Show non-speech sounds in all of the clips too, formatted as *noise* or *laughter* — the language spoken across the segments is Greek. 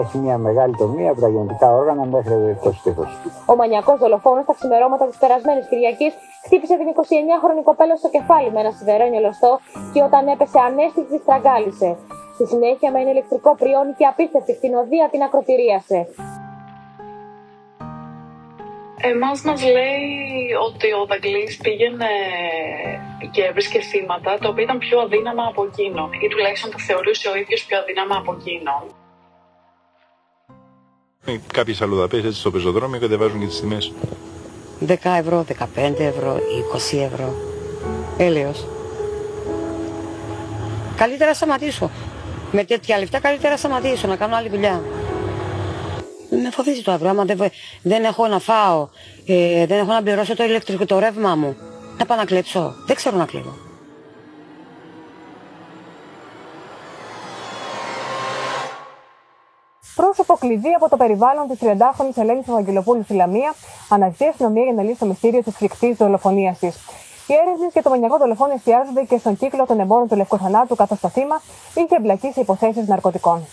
Έχει μια μεγάλη τομή από τα γεννητικά όργανα μέχρι το στήθος. Ο μανιακός δολοφόνος τα ξημερώματα της περασμένης Κυριακής χτύπησε την 29χρονη κοπέλα στο κεφάλι με ένα σιδερένιο λωστό και όταν έπεσε ανέστητη της τραγκάλισε. Στη συνέχεια με ένα ηλεκτρικό πριόνι και απίστευτη κτηνοδία την ακροτηρίασε. Εμάς μας λέει ότι ο Δαγκλής πήγαινε και έβρισκε θύματα τα οποία ήταν πιο αδύναμα από εκείνον ή τουλάχιστον τα θεωρούσε ο ίδιος πιο αδύναμα από εκείνον. Κάποιες αλλοδαπές έτσι στο πεζοδρόμιο κατεβάζουν και τις τιμές. 10 ευρώ, 15 ευρώ, 20 ευρώ. Έλεος. Καλύτερα να σταματήσω. Με τέτοια λεφτά καλύτερα να σταματήσω, να κάνω άλλη δουλειά. Με φοβίζει το αύριο. Άμα δεν, δεν έχω να φάω, ε, δεν έχω να πληρώσω το ηλεκτρικό το ρεύμα μου, να πάω να κλέψω. Δεν ξέρω να κλέβω. Πρόσωπο κλειδί από το περιβάλλον της 30χρονη Ελένης Ευαγγελοπούλου στη Λαμία αναζητεί αστυνομία για να λύσει το μυστήριο της φρικτής δολοφονίας της. Οι έρευνες για το μανιακό δολοφόνο εστιάζονται και στον κύκλο των εμπόρων του Λευκού Θανάτου, καθώς το θύμα είχε εμπλακεί σε υποθέσεις ναρκωτικών.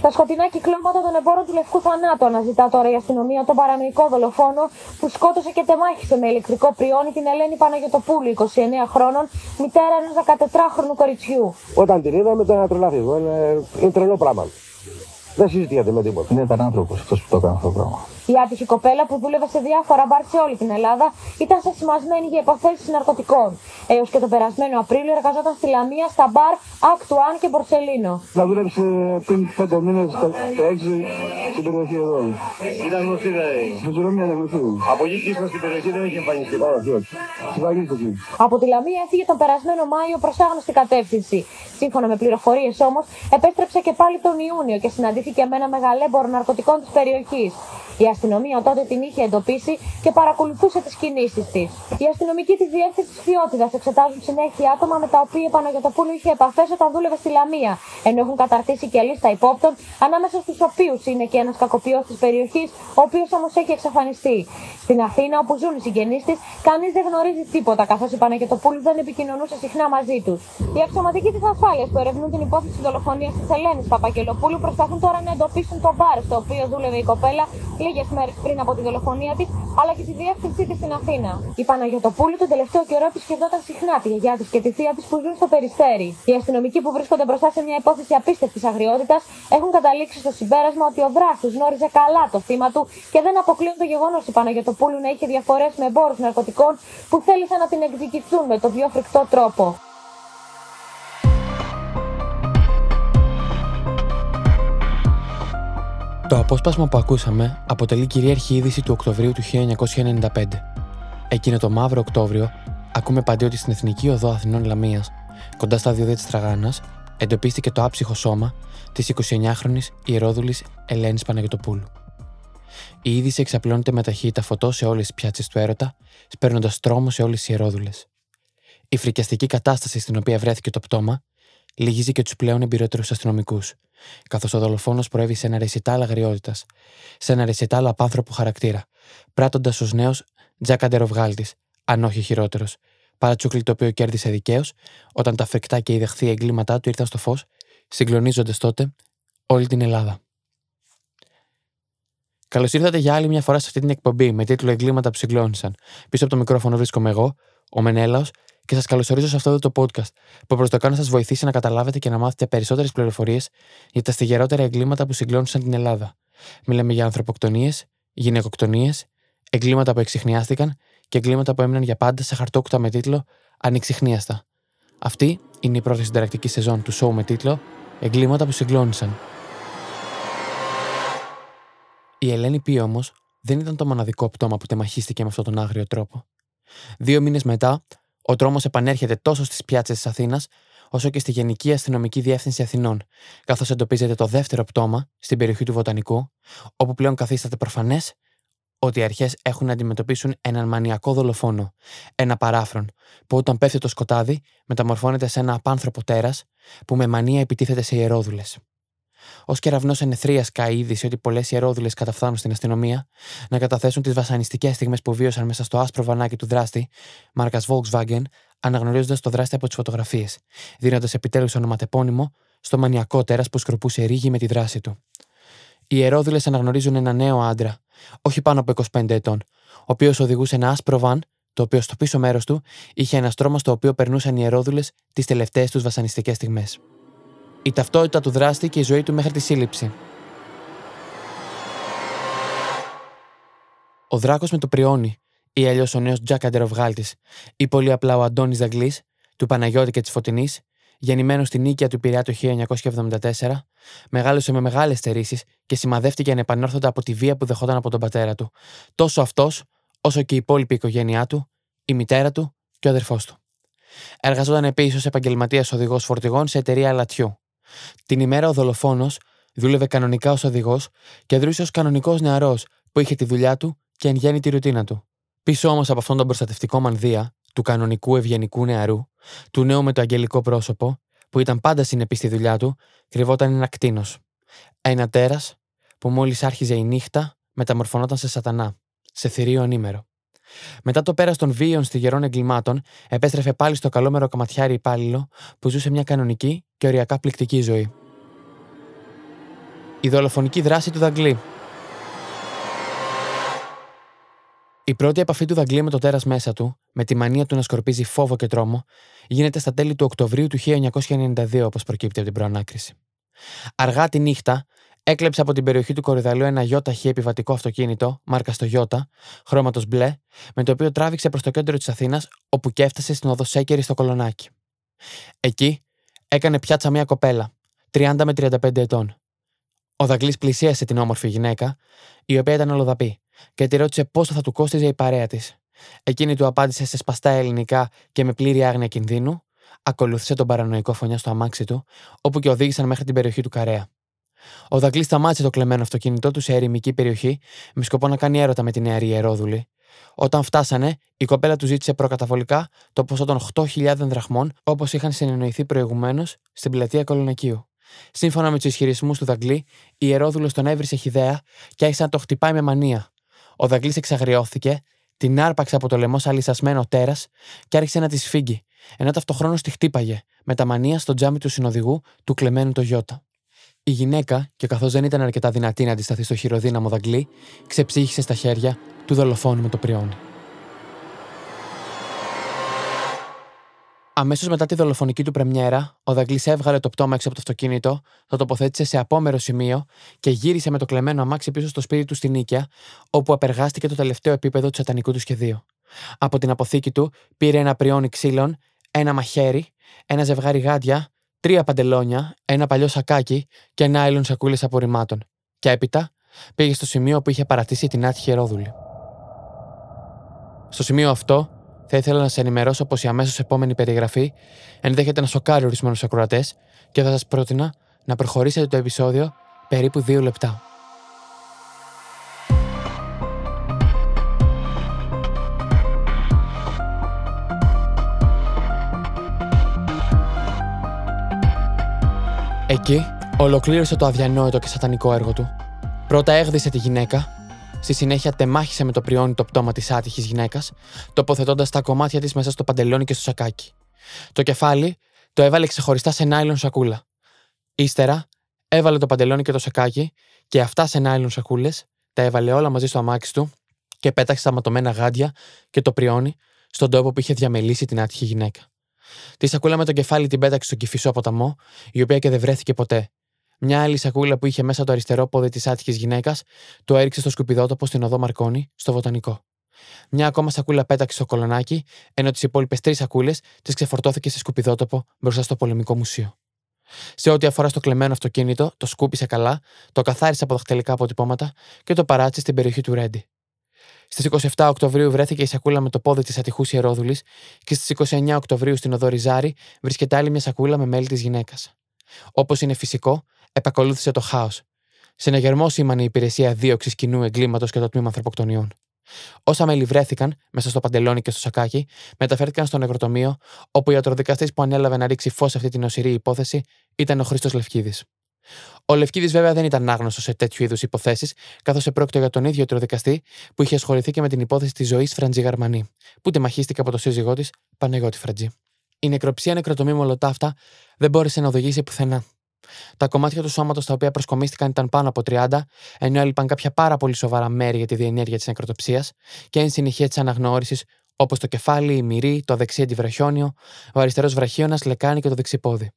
Στα σκοτεινά κυκλώματα των εμπόρων του Λευκού Θανάτου αναζητά τώρα η αστυνομία τον παραμικρό δολοφόνο που σκότωσε και τεμάχισε με ηλεκτρικό πριόνι την Ελένη Παναγιοτοπούλου, 29 χρόνων, μητέρα ενός 14χρονου κοριτσιού. Όταν την είδαμε, ήταν τρελάθη. Είναι, είναι τρελό πράγμα. Δεν συζητιέται με τίποτα. Δεν ήταν άνθρωπος αυτός που το έκανε αυτό το πράγμα. Η άτυχη κοπέλα που δούλευε σε διάφορα μπαρ σε όλη την Ελλάδα ήταν σεσημασμένη για υποθέσει ναρκωτικών. Έως και τον περασμένο Απρίλιο εργαζόταν στη Λαμία στα μπαρ Ακτουάν και Μπορσελίνο. Θα δούλεψε πριν πέντε μήνες έξι στην περιοχή εδώ. Ήταν γνωστή δηλαδή. Φυσιονομία είναι γνωστή. Από εκεί και ήσουν στην περιοχή δεν είχε εμφανιστεί. Όχι, όχι. Συμπαγής εκεί. Από τη Λαμία έφυγε τον περασμένο Μάιο προς άγνωστη κατεύθυνση. Σύμφωνα με πληροφορίες όμως, επέστρεψε και πάλι τον Ιούνιο και συναντήθηκε με ένα μεγαλέμπορο ναρκωτικών της περιοχής. Η αστυνομία τότε την είχε εντοπίσει και παρακολουθούσε τις κινήσεις της. Οι αστυνομικοί της διεύθυνσης ποιότητας εξετάζουν συνέχεια άτομα με τα οποία η Παναγιοτοπούλου είχε επαφές όταν δούλευε στη Λαμία, ενώ έχουν καταρτήσει και λίστα υπόπτων, ανάμεσα στους οποίους είναι και ένας κακοποιός της περιοχής, ο οποίος όμως έχει εξαφανιστεί. Στην Αθήνα, όπου ζουν οι συγγενείς της, κανείς δεν γνωρίζει τίποτα, καθώς η Παναγιοτοπούλου δεν επικοινωνούσε συχνά μαζί τους. Οι αξιωματικοί της ασφάλειας που ερευνούν την υπόθεση δολοφονίας της Ελένης Παπακελοπούλου προσπαθούν τώρα να εντοπίσουν το μπαρ στο οποίο δούλευε η κοπέλα λίγες μέρες πριν από τη δολοφονία της, αλλά και τη διεύθυνσή της στην Αθήνα. Η Παναγιοτοπούλου τον τελευταίο καιρό επισκεφτόταν συχνά τη γιαγιά της και τη θεία της που ζουν στο περιστέρι. Οι αστυνομικοί που βρίσκονται μπροστά σε μια υπόθεση απίστευτης αγριότητας έχουν καταλήξει στο συμπέρασμα ότι ο δράστη γνώριζε καλά το θύμα του και δεν αποκλείουν το γεγονός η Παναγιοτοπούλου να είχε διαφορές με εμπόρους ναρκωτικών που θέλησαν να την εκδικηθούν με τον πιο φρικτό τρόπο. Το απόσπασμα που ακούσαμε αποτελεί κυρίαρχη είδηση του Οκτωβρίου του 1995. Εκείνο το μαύρο Οκτώβριο, ακούμε παντού ότι στην Εθνική Οδό Αθηνών Λαμίας, κοντά στα διόδια της Τραγάνας, εντοπίστηκε το άψυχο σώμα της 29χρονη ιερόδουλη Ελένης Παναγιοτοπούλου. Η είδηση εξαπλώνεται με ταχύτητα φωτό σε όλες τις πιάτσες του έρωτα, σπέρνοντας τρόμο σε όλες τι ιερόδουλε. Η φρικιαστική κατάσταση στην οποία βρέθηκε το πτώμα λυγίζει και τους πλέον εμπειρότερους αστυνομικούς, καθώς ο δολοφόνος προέβη σε ένα ρεσιτάλ αγριότητας, σε ένα ρεσιτάλ απάνθρωπου χαρακτήρα, πράττοντας ω νέο τζακαντεροβγάλτη, αν όχι χειρότερος, παρατσούκλι το οποίο κέρδισε δικαίως όταν τα φρικτά και οι δεχθή εγκλήματά του ήρθαν στο φως, συγκλονίζοντας τότε όλη την Ελλάδα. Καλώς ήρθατε για άλλη μια φορά σε αυτή την εκπομπή με τίτλο Εγκλήματα που συγκλώνησαν. Πίσω από το μικρόφωνο βρίσκομαι εγώ, ο Μενέλαος, και σας καλωσορίζω σε αυτό το podcast, που προς το κάνω να σας βοηθήσει να καταλάβετε και να μάθετε περισσότερες πληροφορίες για τα στιγερότερα εγκλήματα που συγκλώνησαν την Ελλάδα. Μιλάμε για ανθρωποκτονίες, γυναικοκτονίες, εγκλήματα που εξηχνιάστηκαν και εγκλήματα που έμειναν για πάντα σε χαρτόκουτα με τίτλο Ανεξιχνίαστα. Αυτή είναι η πρώτη συνταρακτική σεζόν του show με τίτλο Εγκλήματα που συγκλώνησαν. Η Ελένη Πή όμως δεν ήταν το μοναδικό πτώμα που τεμαχίστηκε με αυτόν τον άγριο τρόπο. Δύο μήνες μετά, ο τρόμο επανέρχεται τόσο στις πιάτσες της Αθήνας, όσο και στη Γενική Αστυνομική Διεύθυνση Αθηνών, καθώς εντοπίζεται το δεύτερο πτώμα στην περιοχή του Βοτανικού, όπου πλέον καθίσταται προφανές ότι οι αρχές έχουν να αντιμετωπίσουν έναν μανιακό δολοφόνο, ένα παράφρον, που όταν πέφτει το σκοτάδι μεταμορφώνεται σε ένα απάνθρωπο τέρας που με μανία επιτίθεται σε ιερόδουλες. Ω κεραυνό ενεθρίας καεί είδηση ότι πολλές ιερόδουλες καταφθάνουν στην αστυνομία να καταθέσουν τις βασανιστικές στιγμές που βίωσαν μέσα στο άσπρο βανάκι του δράστη, μάρκας Volkswagen, αναγνωρίζοντας το δράστη από τις φωτογραφίες, δίνοντας επιτέλους ονοματεπώνυμο στο μανιακό τέρας που σκορπούσε ρίγη με τη δράση του. Οι ερόδουλε αναγνωρίζουν ένα νέο άντρα, όχι πάνω από 25 ετών, ο οποίος οδηγούσε ένα άσπρο βαν, το οποίο στο πίσω μέρος του είχε ένα στρώμα στο οποίο περνούσαν οι ερόδουλε τις τελευταίες τους βασανιστικές στιγμές. Η ταυτότητα του δράστη και η ζωή του μέχρι τη σύλληψη. Ο Δράκος με το πριόνι, ή αλλιώς ο νέος Τζακ Αντεροβγάλτης, ή πολύ απλά ο Αντώνης Δαγκλή, του Παναγιώτη και της Φωτεινής, γεννημένος στην νίκαια του Πειραιά το 1974, μεγάλωσε με μεγάλες στερήσεις και σημαδεύτηκε ανεπανόρθωτα από τη βία που δεχόταν από τον πατέρα του, τόσο αυτός όσο και η υπόλοιπη οικογένειά του, η μητέρα του και ο αδερφός του. Εργαζόταν επίσης ως επαγγελματίας οδηγός φορτηγών σε εταιρεία λατιού. Την ημέρα ο δολοφόνος δούλευε κανονικά ως οδηγός και δρούσε ως κανονικός νεαρός που είχε τη δουλειά του και εν γέννη τη ρουτίνα του. Πίσω όμως από αυτόν τον προστατευτικό μανδύα, του κανονικού ευγενικού νεαρού, του νέου με το αγγελικό πρόσωπο, που ήταν πάντα συνεπής στη δουλειά του, κρυβόταν ένα κτίνος. Ένα τέρας που μόλις άρχιζε η νύχτα, μεταμορφωνόταν σε σατανά, σε θηρίο ανήμερο. Μετά το πέρας των βίων στιγερών εγκλημάτων, επέστρεφε πάλι στο καλόμερο καματιάρι υπάλληλο που ζούσε μια κανονική και οριακά πληκτική ζωή. Η δολοφονική δράση του Δαγκλή. Η πρώτη επαφή του Δαγκλή με το τέρας μέσα του, με τη μανία του να σκορπίζει φόβο και τρόμο, γίνεται στα τέλη του Οκτωβρίου του 1992, όπως προκύπτει από την προανάκριση. Αργά τη νύχτα, έκλεψε από την περιοχή του Κορυδαλού ένα γιόταχη επιβατικό αυτοκίνητο, μάρκα στο Γιώτα, χρώματος μπλε, με το οποίο τράβηξε προς το κέντρο της Αθήνας, όπου και έφτασε στην οδό Σέκερη στο Κολονάκι. Εκεί έκανε πιάτσα μια κοπέλα, 30 με 35 ετών. Ο Δαγκλής πλησίασε την όμορφη γυναίκα, η οποία ήταν ολοδαπή, και τη ρώτησε πόσο θα του κόστιζε η παρέα της. Εκείνη του απάντησε σε σπαστά ελληνικά και με πλήρη άγνοια κινδύνου, ακολούθησε τον παρανοϊκό φωνιά στο αμάξι του, όπου και οδήγησαν μέχρι την περιοχή του Καρέα. Ο Δαγκλής σταμάτησε το κλεμμένο αυτοκίνητό του σε ερημική περιοχή με σκοπό να κάνει έρωτα με τη νεαρή Ιερόδουλη. Όταν φτάσανε, η κοπέλα του ζήτησε προκαταβολικά το ποσό των 8.000 δραχμών, όπως είχαν συνεννοηθεί προηγουμένως στην πλατεία Κολονακίου. Σύμφωνα με τους ισχυρισμούς του Δαγκλή, η Ιερόδουλο τον έβρισε χιδέα και άρχισε να το χτυπάει με μανία. Ο Δαγκλής εξαγριώθηκε, την άρπαξε από το λαιμό σαν λυσασμένο τέρας και άρχισε να της σφίγγει, ενώ ταυτοχρόνως τη χτύπαγε, με τα μανία στο τζάμι του συνοδηγού του κλεμμένου το Γιώτα. Η γυναίκα, και καθώς δεν ήταν αρκετά δυνατή να αντισταθεί στο χειροδύναμο Δαγκλή, ξεψύχησε στα χέρια του δολοφόνου με το πριόνι. Αμέσως μετά τη δολοφονική του πρεμιέρα, ο Δαγκλής έβγαλε το πτώμα έξω από το αυτοκίνητο, το τοποθέτησε σε απόμερο σημείο και γύρισε με το κλεμμένο αμάξι πίσω στο σπίτι του στην Νίκαια, όπου απεργάστηκε το τελευταίο επίπεδο του σατανικού του σχεδίου. Από την αποθήκη του πήρε ένα πριόνι ξύλων, ένα μαχαίρι, ένα ζευγάρι γάντια, τρία παντελόνια, ένα παλιό σακάκι και ένα άιλον σακούλες απορριμμάτων. Και έπειτα πήγε στο σημείο που είχε παρατήσει την άτυχη ερόδουλη. Στο σημείο αυτό, θα ήθελα να σα ενημερώσω πως η αμέσως επόμενη περιγραφή ενδέχεται να σοκάρει ορισμένους ακροατές και θα σας πρότεινα να προχωρήσετε το επεισόδιο περίπου δύο λεπτά. Εκεί ολοκλήρωσε το αδιανόητο και σατανικό έργο του. Πρώτα έγδισε τη γυναίκα, στη συνέχεια τεμάχισε με το πριόνι το πτώμα της άτυχης γυναίκας, τοποθετώντας τα κομμάτια της μέσα στο παντελόνι και στο σακάκι. Το κεφάλι το έβαλε ξεχωριστά σε νάιλον σακούλα. Ύστερα έβαλε το παντελόνι και το σακάκι και αυτά σε νάιλον σακούλες, τα έβαλε όλα μαζί στο αμάξι του και πέταξε τα ματωμένα γάντια και το πριόνι στον τόπο που είχε διαμελήσει την άτυχη γυναίκα. Τη σακούλα με το κεφάλι την πέταξε στον κυφισό ποταμό, η οποία και δεν βρέθηκε ποτέ. Μια άλλη σακούλα που είχε μέσα το αριστερό πόδι της άτυχης γυναίκας το έριξε στο σκουπιδότοπο στην οδό Μαρκόνη, στο βοτανικό. Μια ακόμα σακούλα πέταξε στο κολονάκι, ενώ τις υπόλοιπες τρεις σακούλες τις ξεφορτώθηκε σε σκουπιδότοπο μπροστά στο πολεμικό μουσείο. Σε ό,τι αφορά στο κλεμμένο αυτοκίνητο, το σκούπισε καλά, το καθάρισε από δαχτυλικά αποτυπώματα και το παράτησε στην περιοχή του Ρέντι. Στις 27 Οκτωβρίου βρέθηκε η σακούλα με το πόδι της ατυχούς Ιερόδουλης και στις 29 Οκτωβρίου στην οδό Ριζάρη βρίσκεται άλλη μια σακούλα με μέλη της γυναίκας. Όπως είναι φυσικό, επακολούθησε το χάος. Συναγερμό σήμανε η υπηρεσία δίωξης κοινού εγκλήματος και το τμήμα ανθρωποκτονιών. Όσα μέλη βρέθηκαν μέσα στο παντελόνι και στο σακάκι, μεταφέρθηκαν στο νεκροτομείο, όπου ο ιατροδικαστής που ανέλαβε να ρίξει φως σε αυτή την οσηρή υπόθεση ήταν ο Χρήστος Λευκίδης. Ο Λευκίδης βέβαια δεν ήταν άγνωστος σε τέτοιου είδους υποθέσεις, καθώς επρόκειτο για τον ίδιο τροδικαστή που είχε ασχοληθεί και με την υπόθεση της ζωής Φραντζή Γαρμανή, που τεμαχίστηκε από το σύζυγό της, Πανεγότη Φραντζή. Η νεκροψία νεκροτομή μολοτάφτα δεν μπόρεσε να οδηγήσει πουθενά. Τα κομμάτια του σώματος τα οποία προσκομίστηκαν ήταν πάνω από 30, ενώ έλειπαν κάποια πάρα πολύ σοβαρά μέρη για τη διενέργεια της νεκροτοψίας και εν συνεχεία της αναγνώρισης, όπως το κεφάλι, η μυρή, το δεξί αντιβραχιόνιο, ο αριστερός βραχίωνας, λεκάνη και το δεξιπόδι.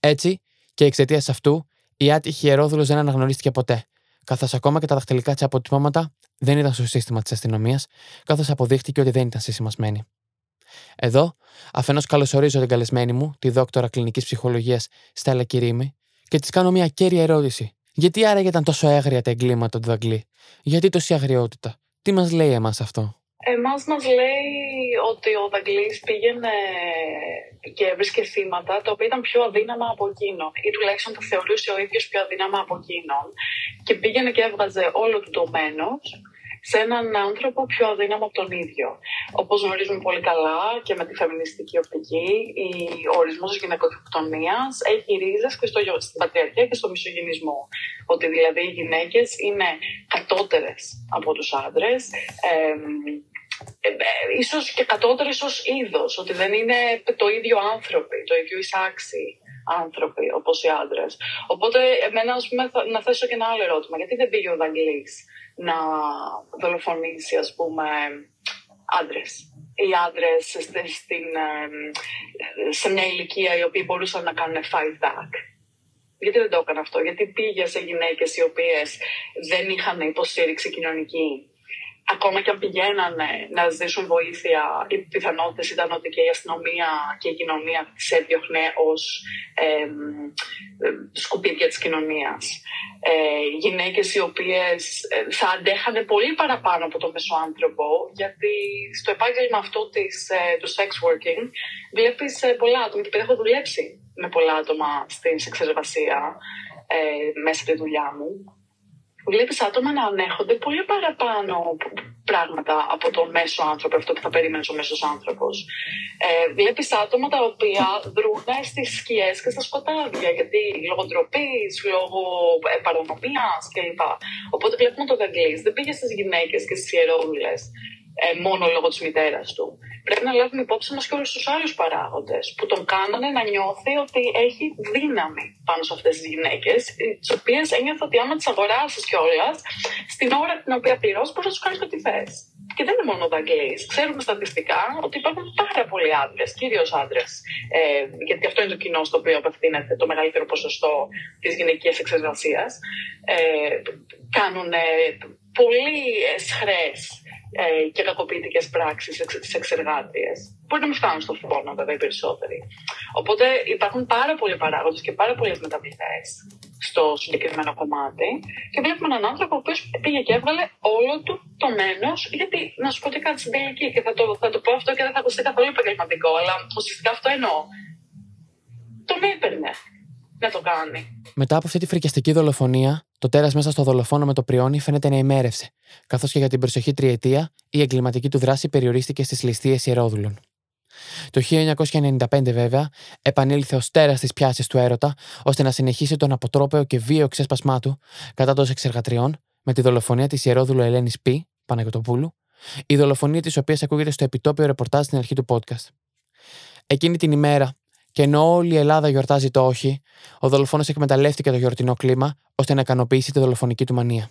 Έτσι, και εξαιτίας αυτού, η άτυχη ιερόδουλο δεν αναγνωρίστηκε ποτέ, καθώς ακόμα και τα δαχτυλικά τη αποτυπώματα δεν ήταν στο σύστημα της αστυνομίας, καθώς αποδείχτηκε ότι δεν ήταν συσημασμένη. Εδώ, αφενός καλωσορίζω την καλεσμένη μου, τη δόκτωρα κλινικής ψυχολογίας Στέλλα Κυρίμη, και της κάνω μια κέρια ερώτηση. Γιατί άραγε ήταν τόσο έγρια τα εγκλήματα του Δαγκλή, Γιατί τόση αγριότητα, τι μας λέει εμάς αυτό; Εμάς μας λέει ότι ο Δαγκλής πήγαινε και έβρισκε θύματα τα οποία ήταν πιο αδύναμα από εκείνον ή τουλάχιστον τα θεωρούσε ο ίδιος πιο αδύναμα από εκείνον και πήγαινε και έβγαζε όλο του το μένος σε έναν άνθρωπο πιο αδύναμο από τον ίδιο. Όπως γνωρίζουμε πολύ καλά και με τη φεμινιστική οπτική, ο ορισμός της γυναικοκτονίας έχει ρίζες και στο, στην πατριαρχία και στο μισογενισμό. Ότι δηλαδή οι γυναίκες είναι κατώτερες από τους άντρες, ε, ε, ίσως και κατώτερες ως είδος, ότι δεν είναι το ίδιο άνθρωποι, το ίδιο εισάξι άνθρωποι όπως οι άντρες. Οπότε εμένα ας πούμε, να θέσω και ένα άλλο ερώτημα. Γιατί δεν πήγε ο Δαγγλής να δολοφονήσει ας πούμε άντρες οι άντρες στην, σε μια ηλικία οι οποίοι μπορούσαν να κάνουν fight back; Γιατί δεν το έκανε αυτό, γιατί πήγε σε γυναίκες οι οποίες δεν είχαν υποστήριξη κοινωνική; Ακόμα και αν πηγαίνανε να ζήσουν βοήθεια, οι πιθανότητες ήταν ότι και η αστυνομία και η κοινωνία τις έδιωχνε ως ε, σκουπίδια της κοινωνίας. Ε, γυναίκες οι οποίες ε, θα αντέχανε πολύ παραπάνω από το μεσοάνθρωπο γιατί στο επάγγελμα αυτό της, ε, του sex working βλέπεις πολλά άτομα και επειδή έχω δουλέψει με πολλά άτομα στην σεξεργασία μέσα στη δουλειά μου Βλέπεις άτομα να ανέχονται πολύ παραπάνω πράγματα από τον μέσο άνθρωπο, αυτό που θα περίμενες ο μέσος άνθρωπος. Ε, Βλέπεις άτομα τα οποία δρούν στις σκιές και στα σκοτάδια, γιατί λόγω ντροπής, λόγω ε, παρανομίας κλπ. Οπότε βλέπουμε το Δαγκλή δεν πήγε στις γυναίκες και στις ιερόδουλε ε, μόνο λόγω της μητέρας του. Πρέπει να λάβουμε υπόψη μας και όλους τους άλλους παράγοντες που τον κάνανε να νιώθει ότι έχει δύναμη πάνω σε αυτές τις γυναίκες, τις οποίες ένιωθε ότι άμα τις αγοράσει κιόλας, στην ώρα την οποία πληρώσει, μπορείς να τους κάνεις ό,τι θες. Και δεν είναι μόνο ο Αγγλί. Ξέρουμε στατιστικά ότι υπάρχουν πάρα πολλοί άντρες, κυρίως άντρες, ε, γιατί αυτό είναι το κοινό στο οποίο απευθύνεται το μεγαλύτερο ποσοστό της γυναικείας εξεργασίας. Ε, κάνουν πολύ εσχρέ ε, και κακοποιητικές πράξεις στις εξεργάτριε. Μπορεί να μην φτάνουν στο φόνο, βέβαια, οι περισσότεροι. Οπότε υπάρχουν πάρα πολλοί παράγοντες και πάρα πολλές μεταβλητές στο συγκεκριμένο κομμάτι. Και βλέπουμε έναν άνθρωπο ο οποίος πήγε και έβγαλε όλο του το μένος. Γιατί να σου πω ότι κάτι στην τελική, και θα το, θα το πω αυτό και δεν θα ακουστεί καθόλου επαγγελματικό, αλλά ουσιαστικά αυτό εννοώ. Τον έπαιρνε να το κάνει. Μετά από αυτή τη φρικιαστική δολοφονία, το τέρας μέσα στο δολοφόνο με το πριόνι φαίνεται να ημέρευσε, καθώς και για την προσεχή τριετία η εγκληματική του δράση περιορίστηκε στις ληστείες ιερόδουλων. Το 1995, βέβαια, επανήλθε ως τέρας της πιάσης του έρωτα, ώστε να συνεχίσει τον αποτρόπαιο και βίαιο ξέσπασμά του κατά των εξεργατριών με τη δολοφονία της ιερόδουλου Ελένης Π. Παναγιοτοπούλου, η δολοφονία της οποίας ακούγεται στο επιτόπιο ρεπορτάζ στην αρχή του podcast. Εκείνη την ημέρα, και ενώ όλη η Ελλάδα γιορτάζει το όχι, ο δολοφόνος εκμεταλλεύτηκε το γιορτινό κλίμα ώστε να ικανοποιήσει τη δολοφονική του μανία.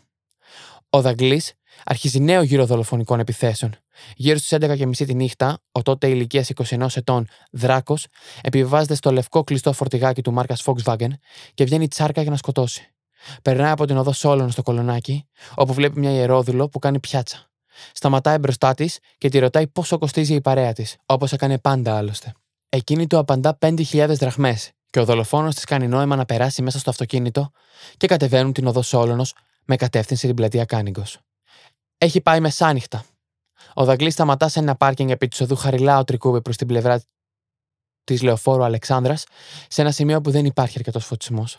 Ο Δαγκλή αρχίζει νέο γύρο δολοφονικών επιθέσεων. Γύρω στι 11.30 τη νύχτα, ο τότε ηλικίας 21 ετών Δράκος επιβάζεται στο λευκό κλειστό φορτηγάκι του μάρκας Volkswagen και βγαίνει τσάρκα για να σκοτώσει. Περνάει από την οδό Σόλων στο κολονάκι, όπου βλέπει μια ιερόδουλο που κάνει πιάτσα. Σταματάει μπροστά της και τη ρωτάει πόσο κοστίζει η παρέα της, όπως έκανε πάντα άλλωστε. Εκείνη του απαντά 5.000 δραχμές και ο δολοφόνος της κάνει νόημα να περάσει μέσα στο αυτοκίνητο και κατεβαίνουν την οδό Σόλωνος με κατεύθυνση την πλατεία Κάνιγκο. Έχει πάει μεσάνυχτα. Ο Δαγκλής σταματά σε ένα πάρκινγκ επί της οδού Χαριλάου Τρικούβη προς την πλευρά της λεωφόρου Αλεξάνδρας, σε ένα σημείο που δεν υπάρχει αρκετός φωτισμός.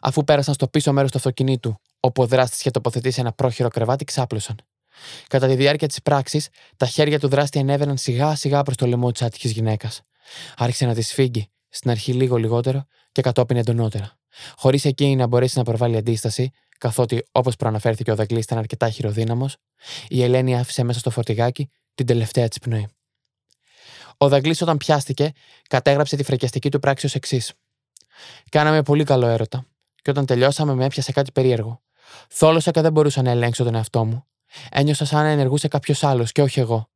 Αφού πέρασαν στο πίσω μέρος του αυτοκινήτου, όπου ο δράστης είχε τοποθετήσει ένα πρόχειρο κρεβάτι, ξάπλωσαν. Κατά τη διάρκεια της πράξης, τα χέρια του δράστη ανέβαιναν σιγά σιγά προς το λαιμό της άτυχης γυναίκας. Άρχισε να τη σφίγγει, στην αρχή λίγο λιγότερο και κατόπιν εντονότερα. Χωρίς εκείνη να μπορέσει να προβάλλει αντίσταση, καθότι όπως προαναφέρθηκε ο Δαγκλής ήταν αρκετά χειροδύναμος, η Ελένη άφησε μέσα στο φορτηγάκι την τελευταία της πνοή. Ο Δαγκλής, όταν πιάστηκε, κατέγραψε τη φρεκιαστική του πράξη ως εξής. Κάναμε πολύ καλό έρωτα. Και όταν τελειώσαμε, με έπιασε κάτι περίεργο. Θόλωσα και δεν μπορούσα να ελέγξω τον εαυτό μου. Ένιωσα σαν να ενεργούσε κάποιος άλλος και όχι εγώ.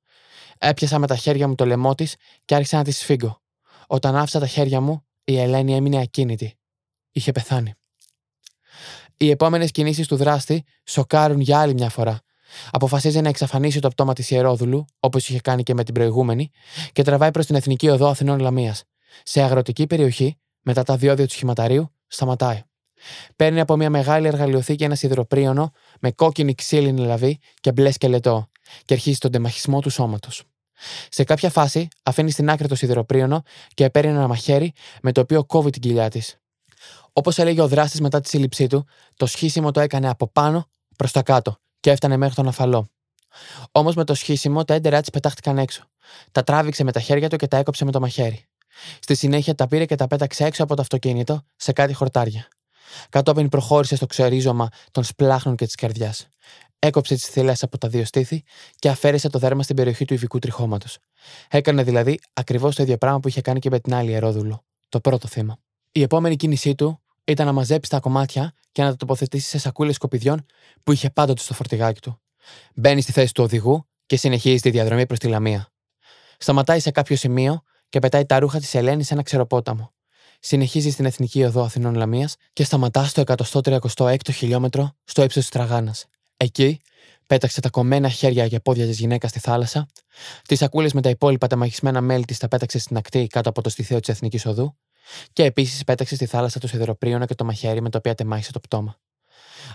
Έπιασα με τα χέρια μου το λαιμό της και άρχισα να τη σφίγγω. Όταν άφησα τα χέρια μου, η Ελένη έμεινε ακίνητη. Είχε πεθάνει. Οι επόμενες κινήσεις του δράστη σοκάρουν για άλλη μια φορά. Αποφασίζει να εξαφανίσει το πτώμα της Ιερόδουλου, όπως είχε κάνει και με την προηγούμενη, και τραβάει προς την Εθνική Οδό Αθηνών Λαμίας. Σε αγροτική περιοχή, μετά τα διόδια του σχηματαρίου, σταματάει. Παίρνει από μια μεγάλη εργαλειοθήκη ένα σιδηροπρίωνο με κόκκινη ξύλινη λαβή και μπλε σκελετό και αρχίζει τον τεμαχισμό του σώματος. Σε κάποια φάση αφήνει στην άκρη το σιδηροπρίωνο και παίρνει ένα μαχαίρι με το οποίο κόβει την κοιλιά της. Όπως έλεγε ο δράστης μετά τη σύλληψή του, το σχίσιμο το έκανε από πάνω προς τα κάτω και έφτανε μέχρι τον αφαλό. Όμως με το σχίσιμο τα έντερά της πετάχτηκαν έξω. Τα τράβηξε με τα χέρια του και τα έκοψε με το μαχαίρι. Στη συνέχεια τα πήρε και τα πέταξε έξω από το αυτοκίνητο σε κάτι χορτάρια. Κατόπιν προχώρησε στο ξερίζωμα των σπλάχνων και της καρδιάς. Έκοψε τις θηλέ από τα δύο στήθη και αφαίρεσε το δέρμα στην περιοχή του υφικού τριχώματος. Έκανε δηλαδή ακριβώς το ίδιο πράγμα που είχε κάνει και με την άλλη Ερόδουλο, το πρώτο θύμα. Η επόμενη κίνησή του ήταν να μαζέψει τα κομμάτια και να τα τοποθετήσει σε σακούλες σκοπιδιών που είχε πάντοτε στο φορτηγάκι του. Μπαίνει στη θέση του οδηγού και συνεχίζει τη διαδρομή προς τη Λαμία. Σταματάει σε κάποιο σημείο και πετάει τα ρούχα της Ελένης σε ένα ξεροπόταμο. Συνεχίζει στην Εθνική Οδό Αθηνών Λαμίας και σταματά στο 136ο χιλιόμετρο στο ύψος της Τραγάνας. Εκεί πέταξε τα κομμένα χέρια και πόδια της γυναίκας στη θάλασσα, τις σακούλες με τα υπόλοιπα τεμαχισμένα μέλη της τα πέταξε στην ακτή κάτω από το στιθείο της Εθνικής Οδού και επίσης πέταξε στη θάλασσα το σιδεροπρίωνα και το μαχαίρι με το οποίο τεμάχισε το πτώμα.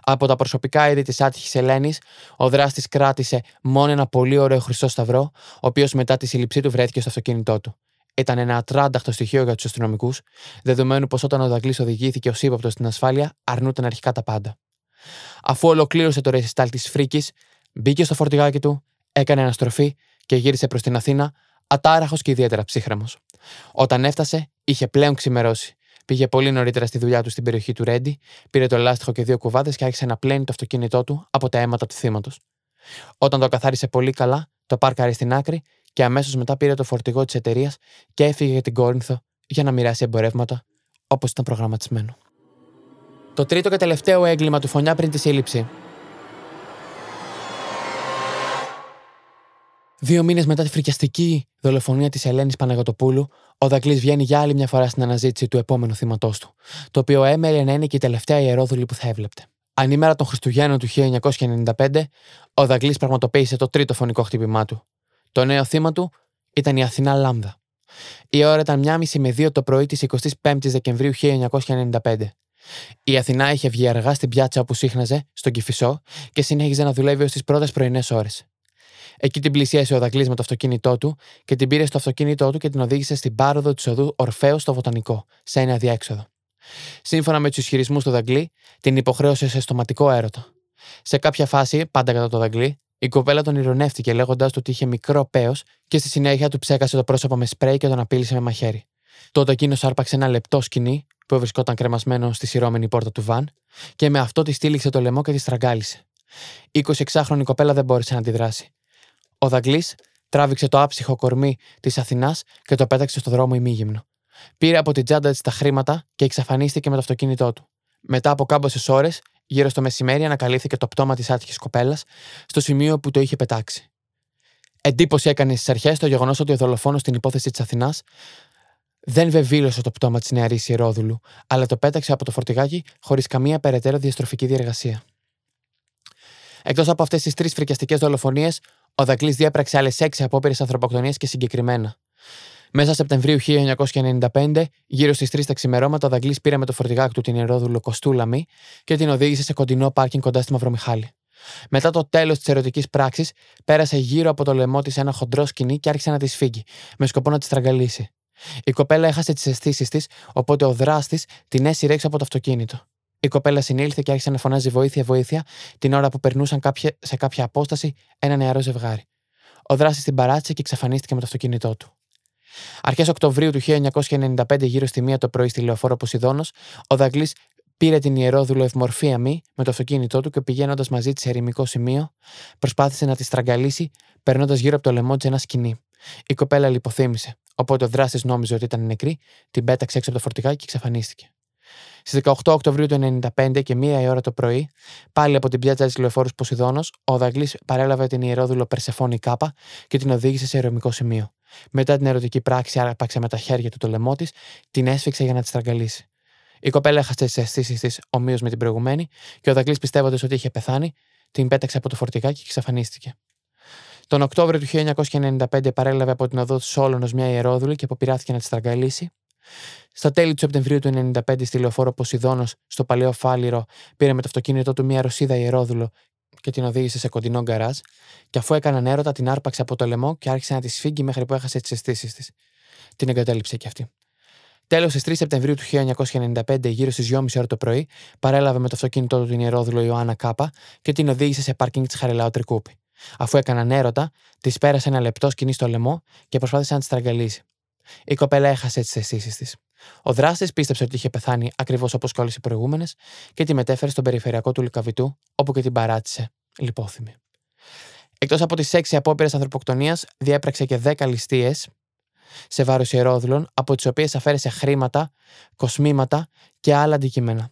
Από τα προσωπικά είδη της άτυχης Ελένης, ο δράστης κράτησε μόνο ένα πολύ ωραίο χρυσό σταυρό, ο οποίος μετά τη σύλληψή του βρέθηκε στο αυτοκίνητό του. Ήταν ένα ατράνταχτο στοιχείο για τους αστυνομικούς, δεδομένου πως όταν ο Δαγκλής οδηγήθηκε ως ύποπτος στην ασφάλεια, αρνούταν αρχικά τα πάντα. Αφού ολοκλήρωσε το ρεσιστάλ της Φρίκης, μπήκε στο φορτηγάκι του, έκανε αναστροφή και γύρισε προς την Αθήνα, ατάραχος και ιδιαίτερα ψύχρεμος. Όταν έφτασε, είχε πλέον ξημερώσει. Πήγε πολύ νωρίτερα στη δουλειά του στην περιοχή του Ρέντι, πήρε το λάστιχο και δύο κουβάδες και άρχισε να πλένει το αυτοκίνητό του από τα αίματα του θύματος. Όταν το καθάρισε πολύ καλά, το πάρκαρε στην άκρη και αμέσως μετά πήρε το φορτηγό της εταιρείας και έφυγε για την Κόρινθο για να μοιράσει εμπορεύματα όπως ήταν προγραμματισμένο. Το τρίτο και τελευταίο έγκλημα του Φωνιά πριν τη σύλληψη. Δύο μήνες μετά τη φρικιαστική δολοφονία της Ελένης Παναγωτοπούλου, ο Δακλής βγαίνει για άλλη μια φορά στην αναζήτηση του επόμενου θύματός του, το οποίο έμελε να είναι και η τελευταία ιερόδουλη που θα έβλεπτε. Ανήμερα των Χριστουγέννων του 1995, ο Δακλής πραγματοποίησε το τρίτο φωνικό χτύπημά του. Το νέο θύμα του ήταν η Αθηνά Λάμδα. Η ώρα ήταν 1.30 με 2 το πρωί της 25η Δεκεμβρίου 1995. Η Αθηνά είχε βγει αργά στην πιάτσα όπου σύχναζε, στον Κυφισό, και συνέχιζε να δουλεύει ως τις πρώτες πρωινές ώρες. Εκεί την πλησίασε ο Δακλής με το αυτοκίνητό του και την πήρε στο αυτοκίνητό του και την οδήγησε στην πάροδο της οδού Ορφαίο στο Βοτανικό, σε ένα διέξοδο. Σύμφωνα με τους ισχυρισμούς του Δαγκλή, την υποχρέωσε σε στοματικό έρωτα. Σε κάποια φάση, πάντα κατά το Δαγκλή, η κοπέλα τον ηρωνεύτηκε λέγοντας του ότι είχε μικρό παίο και στη συνέχεια του ψέκασε το πρόσωπο με σπρέι και τον απείλησε με μαχαίρι. Τότε εκείνος άρπαξε ένα λεπτό σκηνή που βρισκόταν κρεμασμένο στη σειρώμενη πόρτα του βαν και με αυτό τη στήλιξε το λαιμό και τη στραγγάλισε. 26χρονη κοπέλα δεν μπόρεσε να αντιδράσει. Ο Δαγκλής τράβηξε το άψυχο κορμί της Αθηνάς και το πέταξε στο δρόμο ημίγυμνο. Πήρε από την τσάντα της τα χρήματα και εξαφανίστηκε με το αυτοκίνητό του. Μετά από κάμποσες ώρες, γύρω στο μεσημέρι, ανακαλύφθηκε το πτώμα της άτυχης κοπέλας στο σημείο που το είχε πετάξει. Εντύπωση έκανε στις αρχές το γεγονός ότι ο δολοφόνος στην υπόθεση της Αθηνάς δεν βεβήλωσε το πτώμα της νεαρής Ιερόδουλου, αλλά το πέταξε από το φορτηγάκι χωρίς καμία περαιτέρω διαστροφική διεργασία. Εκτός από αυτές τις τρεις φρικιαστικές δολοφονίες, ο Δακλή διέπραξε άλλες έξι απόπειρες ανθρωποκτονίας και συγκεκριμένα. Μέσα Σεπτεμβρίου 1995, γύρω στις 3 τα ξημερώματα, ο Δαγκλής πήρε με το φορτηγάκι του την Ερόδουλο Κοστούλαμη και την οδήγησε σε κοντινό πάρκινγκ κοντά στη Μαυρομιχάλη. Μετά το τέλος της ερωτικής πράξης, πέρασε γύρω από το λαιμό της ένα χοντρό σκηνή και άρχισε να τη φύγει, με σκοπό να τη στραγγαλίσει. Η κοπέλα έχασε τις αισθήσεις της, οπότε ο δράστης την έσυρε έξω από το αυτοκίνητο. Η κοπέλα συνήλθε και άρχισε να φωνάζει βοήθεια, βοήθεια την ώρα που περνούσαν κάποια, σε κάποια απόσταση ένα νεαρό ζευγάρι. Ο δράστη την παράτησε και εξαφανίστηκε με το αυτοκίνητό του. Αρχές Οκτωβρίου του 1995, γύρω στη μία το πρωί στη λεωφόρο Ποσειδόνο, ο Δαγκλή πήρε την ιερόδουλο ευμορφία μη με το αυτοκίνητό του και πηγαίνοντας μαζί της σε ερημικό σημείο, προσπάθησε να τη στραγγαλίσει, περνώντας γύρω από το λαιμό της ένα σκηνή. Η κοπέλα λιποθύμησε, οπότε ο δράστη νόμιζε ότι ήταν νεκρή, την πέταξε έξω από το φορτηγάκι και εξαφανίστηκε. Στις 18 Οκτωβρίου του 1995 και μία η ώρα το πρωί, πάλι από την πιάτσα της λεωφόρου Ποσειδόνο, ο Δαγκλή παρέλαβε την ιερόδουλο Περσεφόνη Κάπα και την οδήγησε σε ερωμικό σημείο. Μετά την ερωτική πράξη, άρπαξε με τα χέρια του το λαιμό της, την έσφιξε για να τη στραγγαλίσει. Η κοπέλα έχασε τις αισθήσεις της ομοίως με την προηγουμένη και ο Δαγκλή πιστεύοντας ότι είχε πεθάνει, την πέταξε από το φορτηγάκι και εξαφανίστηκε. Τον Οκτώβριο του 1995 παρέλαβε από την οδό του Σόλωνος μια ιερόδουλη και αποπειράθηκε να τη στραγγαλίσει. Στα τέλη του Σεπτεμβρίου του 1995, στη λεωφόρο Ποσειδόνο, στο παλαιό Φάληρο, πήρε με το αυτοκίνητό του μια Ρωσίδα ιερόδουλο και την οδήγησε σε κοντινό γκαράζ, και αφού έκαναν έρωτα, την άρπαξε από το λαιμό και άρχισε να τη σφίγγει μέχρι που έχασε τις αισθήσεις της. Την εγκατέλειψε κι αυτή. Τέλος, στις 3 Σεπτεμβρίου του 1995, γύρω στις 2.30 ώρα το πρωί, παρέλαβε με το αυτοκίνητό του την ιερόδουλο Ιωάννα Κάπα και την οδήγησε σε πάρκινγκ της Χαριλάου Τρικούπη. Αφού έκαναν έρωτα, της πέρασε ένα λεπτό σκηνή στο λαιμό και προσπάθησε να τη στραγγαλίσει. Η κοπέλα έχασε τις αισθήσεις της. Ο δράστης πίστεψε ότι είχε πεθάνει ακριβώς όπως και όλε οι προηγούμενες και τη μετέφερε στον περιφερειακό του Λικαβητού, όπου και την παράτησε, λιπόθυμη. Εκτός από τις έξι απόπειρες ανθρωποκτονίας, διέπραξε και δέκα ληστείες σε βάρος ιερόδουλων, από τις οποίες αφαίρεσε χρήματα, κοσμήματα και άλλα αντικείμενα.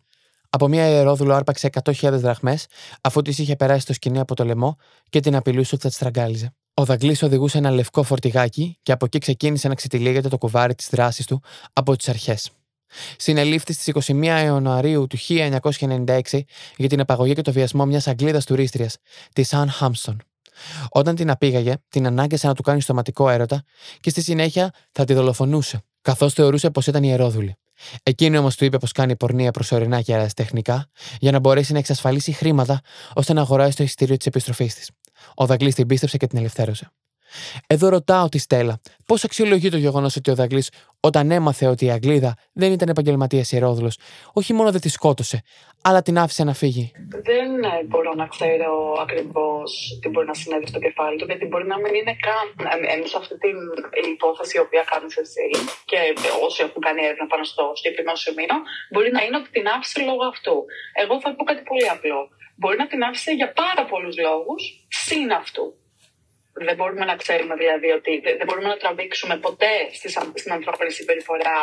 Από μία ιερόδουλο άρπαξε 100.000 δραχμές, αφού της είχε περάσει το σκηνή από το λαιμό και την απειλούσε ότι θα τη στραγγάλιζε. Ο Δαγκλής οδηγούσε ένα λευκό φορτηγάκι και από εκεί ξεκίνησε να ξετυλίγεται το κουβάρι της δράσης του από τις αρχές. Συνελήφθη στις 21 Ιανουαρίου του 1996 για την απαγωγή και το βιασμό μιας Αγγλίδας τουρίστριας, της Αν Χάμστον. Όταν την απήγαγε, την ανάγκασε να του κάνει στοματικό έρωτα και στη συνέχεια θα τη δολοφονούσε, καθώς θεωρούσε πως ήταν ιερόδουλη. Εκείνη όμως του είπε πως κάνει πορνεία προσωρινά και αεραστεχνικά για να μπορέσει να εξασφαλίσει χρήματα ώστε να αγοράσει το εισιτήριο της επιστροφής της. Ο Δαγκλή την πίστεψε και την ελευθέρωσε. Εδώ ρωτάω τη Στέλλα, πώς αξιολογεί το γεγονός ότι ο Δαγκλή, όταν έμαθε ότι η Αγγλίδα δεν ήταν επαγγελματίας ιερόδουλο, όχι μόνο δεν τη σκότωσε, αλλά την άφησε να φύγει; Δεν ε, μπορώ να ξέρω ακριβώς τι μπορεί να συνέβη στο κεφάλι του, γιατί μπορεί να μην είναι καν. Εμείς αυτή την υπόθεση η οποία κάνεις εσύ και όσοι έχουν κάνει έρευνα πάνω στο συγκεκριμένο σημείο, μπορεί να είναι ότι την άφησε λόγω αυτού. Εγώ θα πω κάτι πολύ απλό. Μπορεί να την άφησε για πάρα πολλούς λόγους, συν αυτού. Δεν μπορούμε να ξέρουμε δηλαδή ότι δεν μπορούμε να τραβήξουμε ποτέ στην ανθρώπινη συμπεριφορά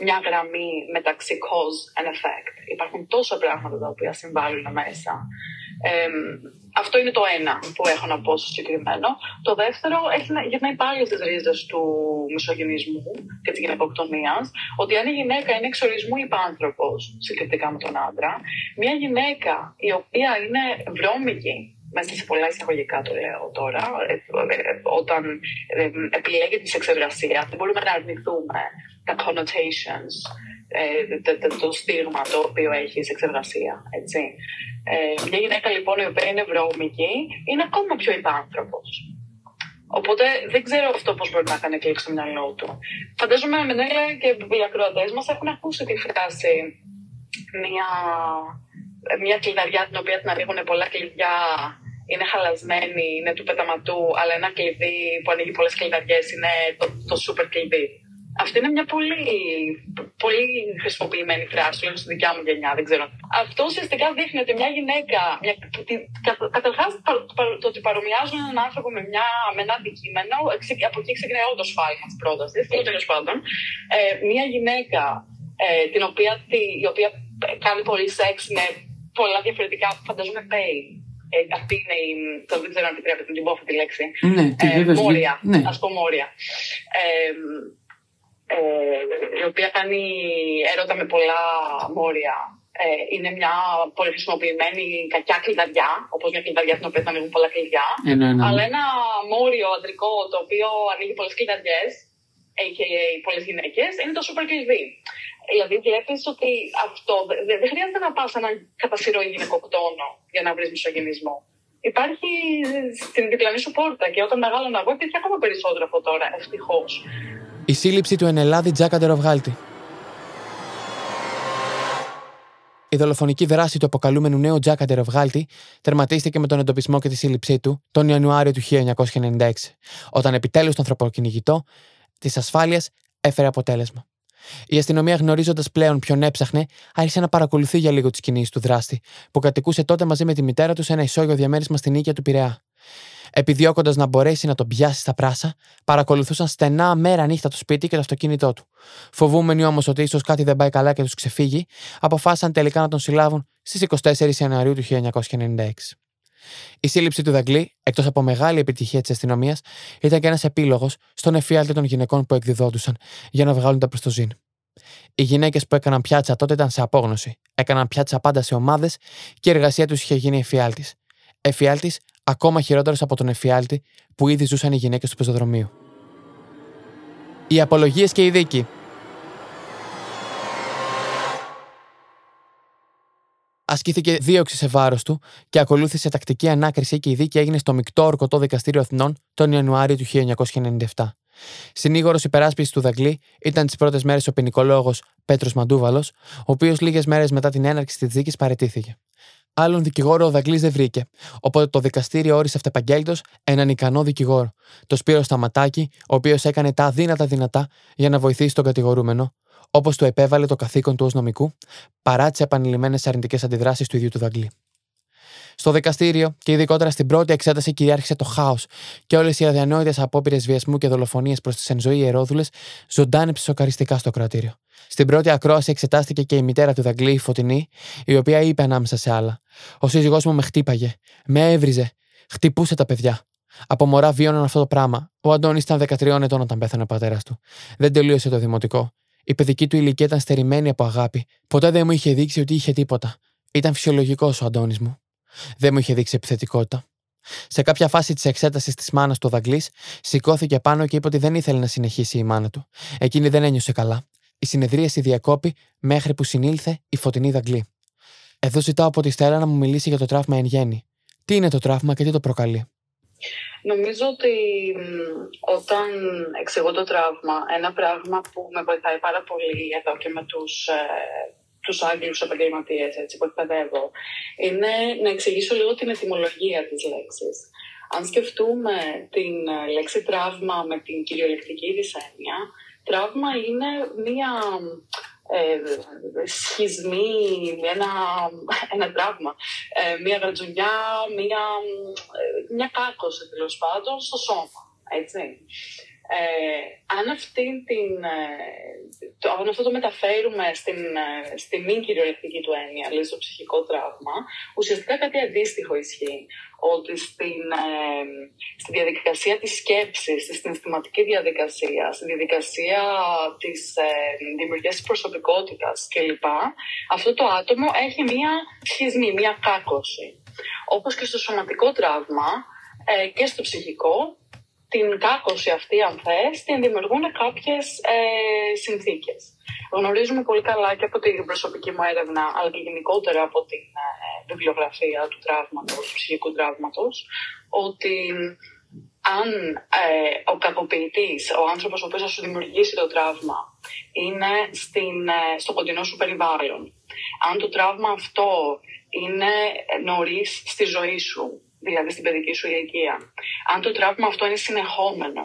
μια γραμμή μεταξύ cause and effect. Υπάρχουν τόσα πράγματα τα οποία συμβάλλουν μέσα. Αυτό είναι το ένα που έχω να πω στο συγκεκριμένο. Το δεύτερο έχει να, γυρνάει πάλι στι ρίζες του μισογενισμού και της γυναικοκτονίας, ότι αν η γυναίκα είναι εξορισμού υπάνθρωπος συγκριτικά με τον άντρα, μια γυναίκα η οποία είναι βρώμικη μέσα σε πολλά εισαγωγικά το λέω τώρα, ε, ε, όταν ε, επιλέγεται της εξεργασίας, δεν μπορούμε να αρνηθούμε τα connotations, το στίγμα το οποίο έχει η εξεργασία. Έτσι. Μια γυναίκα λοιπόν η οποία είναι βρώμικη είναι ακόμα πιο υπάνθρωπος. Οπότε δεν ξέρω αυτό πώς μπορεί να κάνει κλικ στο μυαλό του. Φαντάζομαι με και οι ακροατές μας έχουν ακούσει τη φράση μια, μια κλειδαριά την οποία την ανοίγουν πολλά κλειδιά είναι χαλασμένη, είναι του πεταματού, αλλά ένα κλειδί που ανοίγει πολλές κλειδαριές είναι το, το super κλειδί. Αυτή είναι μια πολύ, πολύ χρησιμοποιημένη φράση, τουλάχιστον στη δικιά μου γενιά, δεν ξέρω. Αυτό ουσιαστικά δείχνει ότι μια γυναίκα, μια, καταρχάς το ότι παρομοιάζουν έναν άνθρωπο με, μια, με ένα αντικείμενο, από εκεί ξεκινάει όλο το σφάλμα της πρότασης. Τέλος πάντων, ε, μια γυναίκα ε, την οποία, η οποία κάνει πολύ σεξ με πολλά διαφορετικά, φανταζόμαι, pain ε, αυτή είναι η. Το δεν ξέρω αν επιτρέπετε να την πω αυτή τη λέξη. Ναι, ε, μόρια. Ναι. Α πω μόρια. Ε, ε, η οποία κάνει έρωτα με πολλά μόρια. Ε, είναι μια πολύ χρησιμοποιημένη κακιά κλειδαριά, όπως μια κλειδαριά στην οποία θα ανοίγουν πολλά κλειδιά. Ε, ναι, ναι. Αλλά ένα μόριο αντρικό το οποίο ανοίγει πολλές κλειδαριές, a.k.a. πολλές γυναίκες, είναι το super κλειδί. Δηλαδή, βλέπεις ότι αυτό δεν, δεν χρειάζεται να πας έναν κατά συρροή γυναικοκτόνο για να βρεις μισογενισμό. Υπάρχει στην διπλανή σου πόρτα και όταν μεγάλωνα εγώ υπήρχε ακόμα περισσότερο από τώρα, ευτυχώς. Η σύλληψη του Ενελάδη Τζάκα Ντεροβγάλτη. Η δολοφονική δράση του αποκαλούμενου νέου Τζάκα Ντεροβγάλτη τερματίστηκε με τον εντοπισμό και τη σύλληψή του τον Ιανουάριο του 1996, όταν επιτέλους το ανθρωποκυνηγητό της ασφάλειας έφερε αποτέλεσμα. Η αστυνομία, γνωρίζοντας πλέον ποιον έψαχνε, άρχισε να παρακολουθεί για λίγο τις κινήσεις του δράστη, που κατοικούσε τότε μαζί με τη μητέρα τους σε ένα ισόγειο διαμέρισμα στην οίκια του Πειραιά. Επιδιώκοντας να μπορέσει να τον πιάσει στα πράσα, παρακολουθούσαν στενά μέρα νύχτα το σπίτι και το αυτοκίνητό του. Φοβούμενοι όμως ότι ίσως κάτι δεν πάει καλά και τους ξεφύγει, αποφάσισαν τελικά να τον συλλάβουν στις 24 Ιανουαρίου του 1996. Η σύλληψη του Δαγκλή, εκτός από μεγάλη επιτυχία της αστυνομίας, ήταν και ένας επίλογος στον εφιάλτη των γυναικών που εκδιδόντουσαν για να βγάλουν τα προ το ζήν. Οι γυναίκες που έκαναν πιάτσα τότε ήταν σε απόγνωση. Έκαναν πιάτσα πάντα σε ομάδες και η εργασία τους είχε γίνει εφιάλτης. Εφιάλτης ακόμα χειρότερος από τον εφιάλτη που ήδη ζούσαν οι γυναίκες του πεζοδρομίου. Οι απολογίες και η δίκη. Ασκήθηκε δίωξη σε βάρος του και ακολούθησε τακτική ανάκριση και η δίκη έγινε στο μεικτό ορκωτό δικαστήριο Αθηνών τον Ιανουάριο του 1997. Συνήγορος υπεράσπισης του Δαγκλή ήταν τις πρώτες μέρες ο ποινικολόγος Πέτρος Μαντούβαλος, ο οποίος λίγες μέρες μετά την έναρξη της δίκης παρετήθηκε. Άλλον δικηγόρο ο Δαγκλής δεν βρήκε, οπότε το δικαστήριο όρισε αυτεπαγγέλτος έναν ικανό δικηγόρο, το Σπύρο Σταματάκη, ο οποίος έκανε τα αδύνατα δυνατά για να βοηθήσει τον κατηγορούμενο, όπως του επέβαλε το καθήκον του ως νομικού, παρά τις επανειλημμένες αρνητικές αντιδράσεις του ίδιου του Δαγκλή. Στο δικαστήριο και ειδικότερα στην πρώτη εξέταση κυριάρχησε το χάος και όλες οι αδιανόητες απόπειρες βιασμού και δολοφονίες προς τις εν ζωή ιερόδουλες ζωντάνεψε σοκαριστικά στο κρατήριο. Στην πρώτη ακρόαση εξετάστηκε και η μητέρα του Δαγκλή, η Φωτεινή, η οποία είπε ανάμεσα σε άλλα: Ο σύζυγός μου με χτύπαγε, με έβριζε, χτυπούσε τα παιδιά. Από μωρά βίωναν αυτό το πράγμα. Ο Αντώνης ήταν 13 ετών όταν πέθανε ο πατέρας του. Δεν τελείωσε το δημοτικό. Η παιδική του ηλικία ήταν στερημένη από αγάπη. Ποτέ δεν μου είχε δείξει ότι είχε τίποτα. Ήταν φυσιολογικός ο Αντώνης μου. Δεν μου είχε δείξει επιθετικότητα. Σε κάποια φάση της εξέτασης της μάνας του Δαγκλής, σηκώθηκε πάνω και είπε ότι δεν ήθελε να συνεχίσει η μάνα του. Εκείνη δεν ένιωσε καλά. Η συνεδρίαση διακόπη μέχρι που συνήλθε η φωτεινή Δαγκλή. Εδώ ζητάω από τη Στέλλα να μου μιλήσει για το τραύμα εν γέννη. Τι είναι το τραύμα και τι το προκαλεί; Νομίζω ότι όταν εξηγώ το τραύμα, ένα πράγμα που με βοηθάει πάρα πολύ εδώ και με τους ε, τους Άγγλους επαγγελματίες που εκπαιδεύω, είναι να εξηγήσω λίγο την ετοιμολογία της λέξης. Αν σκεφτούμε την ε, λέξη τραύμα με την κυριολεκτική της έννοια, τραύμα είναι μία ε, σχισμή, ένα, ένα τραύμα, ε, μία γρατζουνιά, μία, ε, μια κάκωση τέλος πάντων στο σώμα. Έτσι. Ε, αν, αυτή την, ε, το, αν αυτό το μεταφέρουμε στην, ε, στη μη κυριολεκτική του έννοια, δηλαδή στο ψυχικό τραύμα, ουσιαστικά κάτι αντίστοιχο ισχύει. Ότι στην, ε, στη διαδικασία της σκέψης, στη συναισθηματική διαδικασία, στη διαδικασία της ε, δημιουργίας της προσωπικότητας κλπ. Αυτό το άτομο έχει μία σχισμή, μία κάκωση. Όπως και στο σωματικό τραύμα ε, και στο ψυχικό, την κάκωση αυτή, αν θες, την δημιουργούν κάποιες ε, συνθήκες. Γνωρίζουμε πολύ καλά και από την προσωπική μου έρευνα, αλλά και γενικότερα από την ε, βιβλιογραφία του τραύματος, του ψυχικού τραύματος, ότι αν ε, ο κακοποιητής, ο άνθρωπος ο οποίος θα σου δημιουργήσει το τραύμα, είναι στην, ε, στο κοντινό σου περιβάλλον, αν το τραύμα αυτό είναι νωρίς στη ζωή σου, δηλαδή στην παιδική σου ηλικία. Αν το τραύμα αυτό είναι συνεχόμενο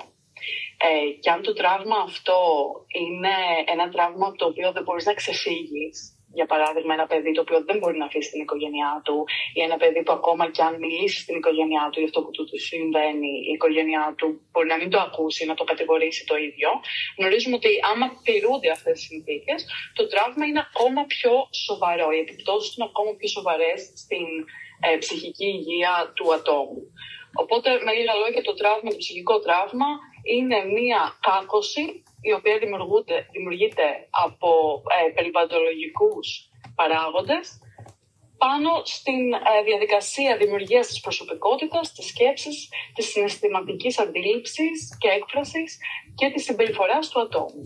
ε, και αν το τραύμα αυτό είναι ένα τραύμα από το οποίο δεν μπορείς να ξεφύγεις, για παράδειγμα, ένα παιδί το οποίο δεν μπορεί να αφήσει την οικογένειά του, ή ένα παιδί που ακόμα και αν μιλήσει στην οικογένειά του για αυτό που του συμβαίνει, η οικογένειά του μπορεί να μην το ακούσει, να το κατηγορήσει το ίδιο. Γνωρίζουμε ότι άμα πληρούνται αυτές τις συνθήκες, το τραύμα είναι ακόμα πιο σοβαρό. Οι επιπτώσεις είναι ακόμα πιο σοβαρές στην ε, ψυχική υγεία του ατόμου. Οπότε, με λίγα λόγια, το τραύμα, το ψυχικό τραύμα είναι μία κάκωση η οποία δημιουργείται από ε, περιβαλλοντολογικούς παράγοντες πάνω στην ε, διαδικασία δημιουργίας της προσωπικότητας, της σκέψης, της συναισθηματικής αντίληψης και έκφρασης και της συμπεριφοράς του ατόμου.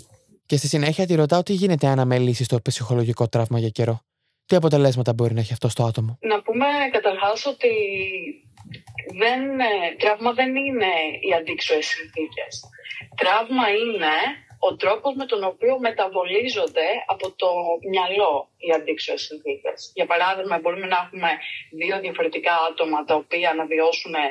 Και στη συνέχεια τη ρωτάω τι γίνεται αν αμελήσεις το ψυχολογικό τραύμα για καιρό; Τι αποτελέσματα μπορεί να έχει αυτό στο άτομο; Να πούμε καταρχάς ότι δεν, ε, τραύμα δεν είναι οι αντίξωες συνθήκες. Τραύμα είναι ο τρόπος με τον οποίο μεταβολίζονται από το μυαλό οι αντίξωες συνθήκες. Για παράδειγμα, μπορούμε να έχουμε δύο διαφορετικά άτομα τα οποία να βιώσουν ε,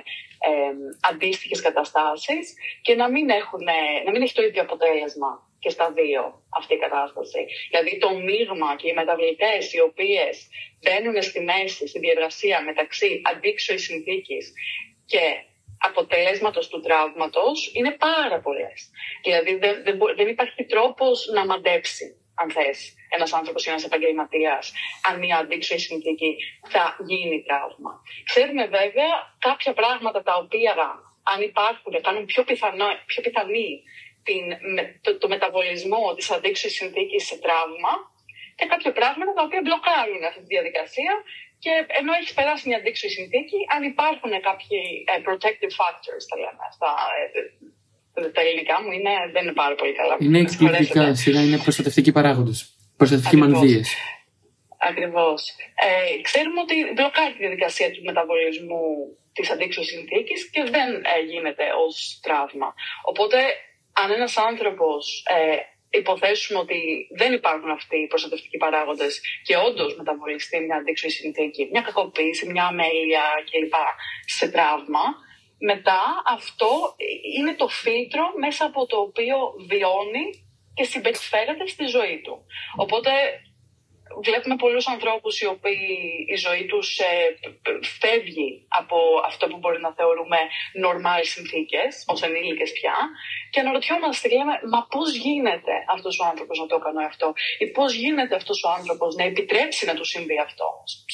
αντίστοιχες καταστάσεις και να μην, έχουν, να μην έχει το ίδιο αποτέλεσμα και στα δύο αυτή η κατάσταση. Δηλαδή το μείγμα και οι μεταβλητές οι οποίες μπαίνουν στη μέση, στη διεργασία μεταξύ αντίξωης συνθήκης και αποτελέσματος του τραύματος είναι πάρα πολλές. Δηλαδή δεν, δεν, μπο- δεν υπάρχει τρόπος να μαντέψει, αν θες, ένας άνθρωπος ή ένας επαγγελματίας, αν μια αντίξωη συνθήκη θα γίνει τραύμα. Ξέρουμε βέβαια κάποια πράγματα τα οποία αν υπάρχουν, κάνουν πιο, πιθανό, πιο πιθανή την, με- το, το μεταβολισμό της αντίξωης συνθήκης σε τραύμα και κάποια πράγματα τα οποία μπλοκάρουν αυτή τη διαδικασία και ενώ έχει περάσει μια αντίξωη συνθήκη, αν υπάρχουν κάποιοι ε, protective factors, τα λέμε αυτά. ε, τα ελληνικά μου είναι, δεν είναι πάρα πολύ καλά. Είναι Με εξυπηρετικά, συγχωρέσετε. σειρά είναι προστατευτικοί παράγοντες. Προστατευτικοί Ακριβώς. μανδύες. Ακριβώς. Ε, ξέρουμε ότι μπλοκάρει τη διαδικασία του μεταβολισμού της αντίξωης συνθήκης και δεν ε, γίνεται ως τραύμα. Οπότε, αν ένας άνθρωπος ε, υποθέσουμε ότι δεν υπάρχουν αυτοί οι προστατευτικοί παράγοντες και όντως μεταβολιστεί μια αντίξωη συνθήκη, μια κακοποίηση, μια αμέλεια κλπ. σε τραύμα, μετά αυτό είναι το φίλτρο μέσα από το οποίο βιώνει και συμπεριφέρεται στη ζωή του. Οπότε βλέπουμε πολλούς ανθρώπους οι οποίοι η ζωή τους ε, π- φεύγει από αυτό που μπορεί να θεωρούμε normal συνθήκες, ως ενήλικες πια, και αναρωτιόμαστε και λέμε, μα πώς γίνεται αυτός ο άνθρωπος να το έκανε αυτό, ή πώς γίνεται αυτός ο άνθρωπος να επιτρέψει να του συμβεί αυτό;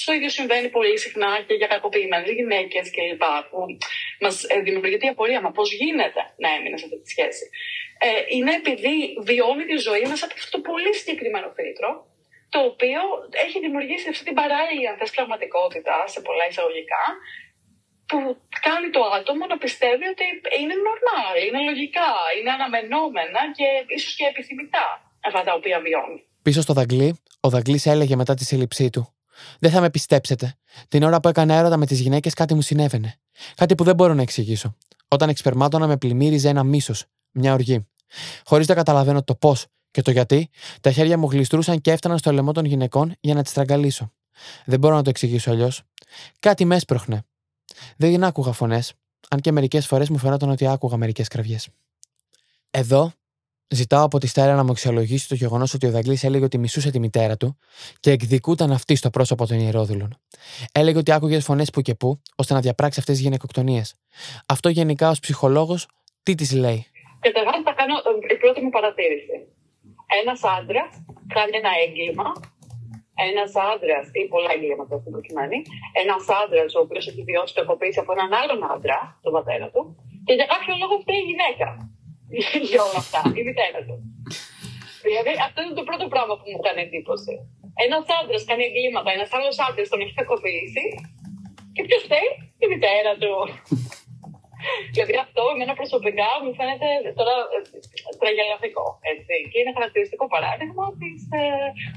Στο ίδιο συμβαίνει πολύ συχνά και για κακοποιημένες γυναίκες κλπ. που μας ε, δημιουργείται η απορία, μα πώς γίνεται να έμεινε σε αυτή τη σχέση; Ε, είναι επειδή βιώνει τη ζωή μέσα από αυτό το πολύ συγκεκριμένο φίλτρο, το οποίο έχει δημιουργήσει αυτή την παράλληλη αν θες, πραγματικότητα σε πολλά εισαγωγικά που κάνει το άτομο να πιστεύει ότι είναι normal, είναι λογικά, είναι αναμενόμενα και ίσως και επιθυμητά αυτά τα οποία βιώνει. Πίσω στο Δαγκλή, ο Δαγκλής έλεγε μετά τη σύλληψή του: Δεν θα με πιστέψετε. Την ώρα που έκανα έρωτα με τις γυναίκες, κάτι μου συνέβαινε. Κάτι που δεν μπορώ να εξηγήσω. Όταν εξπερμάτωνα, με πλημμύριζε ένα μίσος, μια οργή. Χωρίς να καταλαβαίνω το πώς και το γιατί, τα χέρια μου γλιστρούσαν και έφταναν στο λαιμό των γυναικών για να τις στραγγαλίσω. Δεν μπορώ να το εξηγήσω αλλιώς. Κάτι με έσπροχνε. Δεν άκουγα φωνές, αν και μερικές φορές μου φαινόταν ότι άκουγα μερικές κραυγές. Εδώ Ζητάω από τη Στέρα να μου αξιολογήσει το γεγονός ότι ο Δαγκλή έλεγε ότι μισούσε τη μητέρα του και εκδικούταν αυτή στο πρόσωπο των ιερόδουλων. Έλεγε ότι άκουγε φωνές που και που ώστε να διαπράξει αυτές τις γυναικοκτονίες. Αυτό γενικά ως ψυχολόγος τι της λέει; Καταρχάς, θα κάνω ε, η πρώτη μου παρατήρηση. Ένας άντρας κάνει ένα έγκλημα. Ένας άντρας, ή πολλά εγκλήματα στην προκειμένη. Ένας άντρας ο οποίος έχει βιώσει κακοποίηση από έναν άλλον άντρα, τον πατέρα του, και για κάποιο λόγο φταίει η γυναίκα. *laughs* για όλα αυτά, η μητέρα του. Δηλαδή, αυτό είναι το πρώτο πράγμα που μου κάνει εντύπωση. Ένας άντρας κάνει εγκλήματα, ένας άλλος άντρας τον έχει κακοποιήσει. Και ποιος φταίει, η μητέρα του. Δηλαδή αυτό εμένα προσωπικά μου φαίνεται τώρα ε, τραγελαφικό. Έτσι. Και είναι χαρακτηριστικό παράδειγμα της, ε,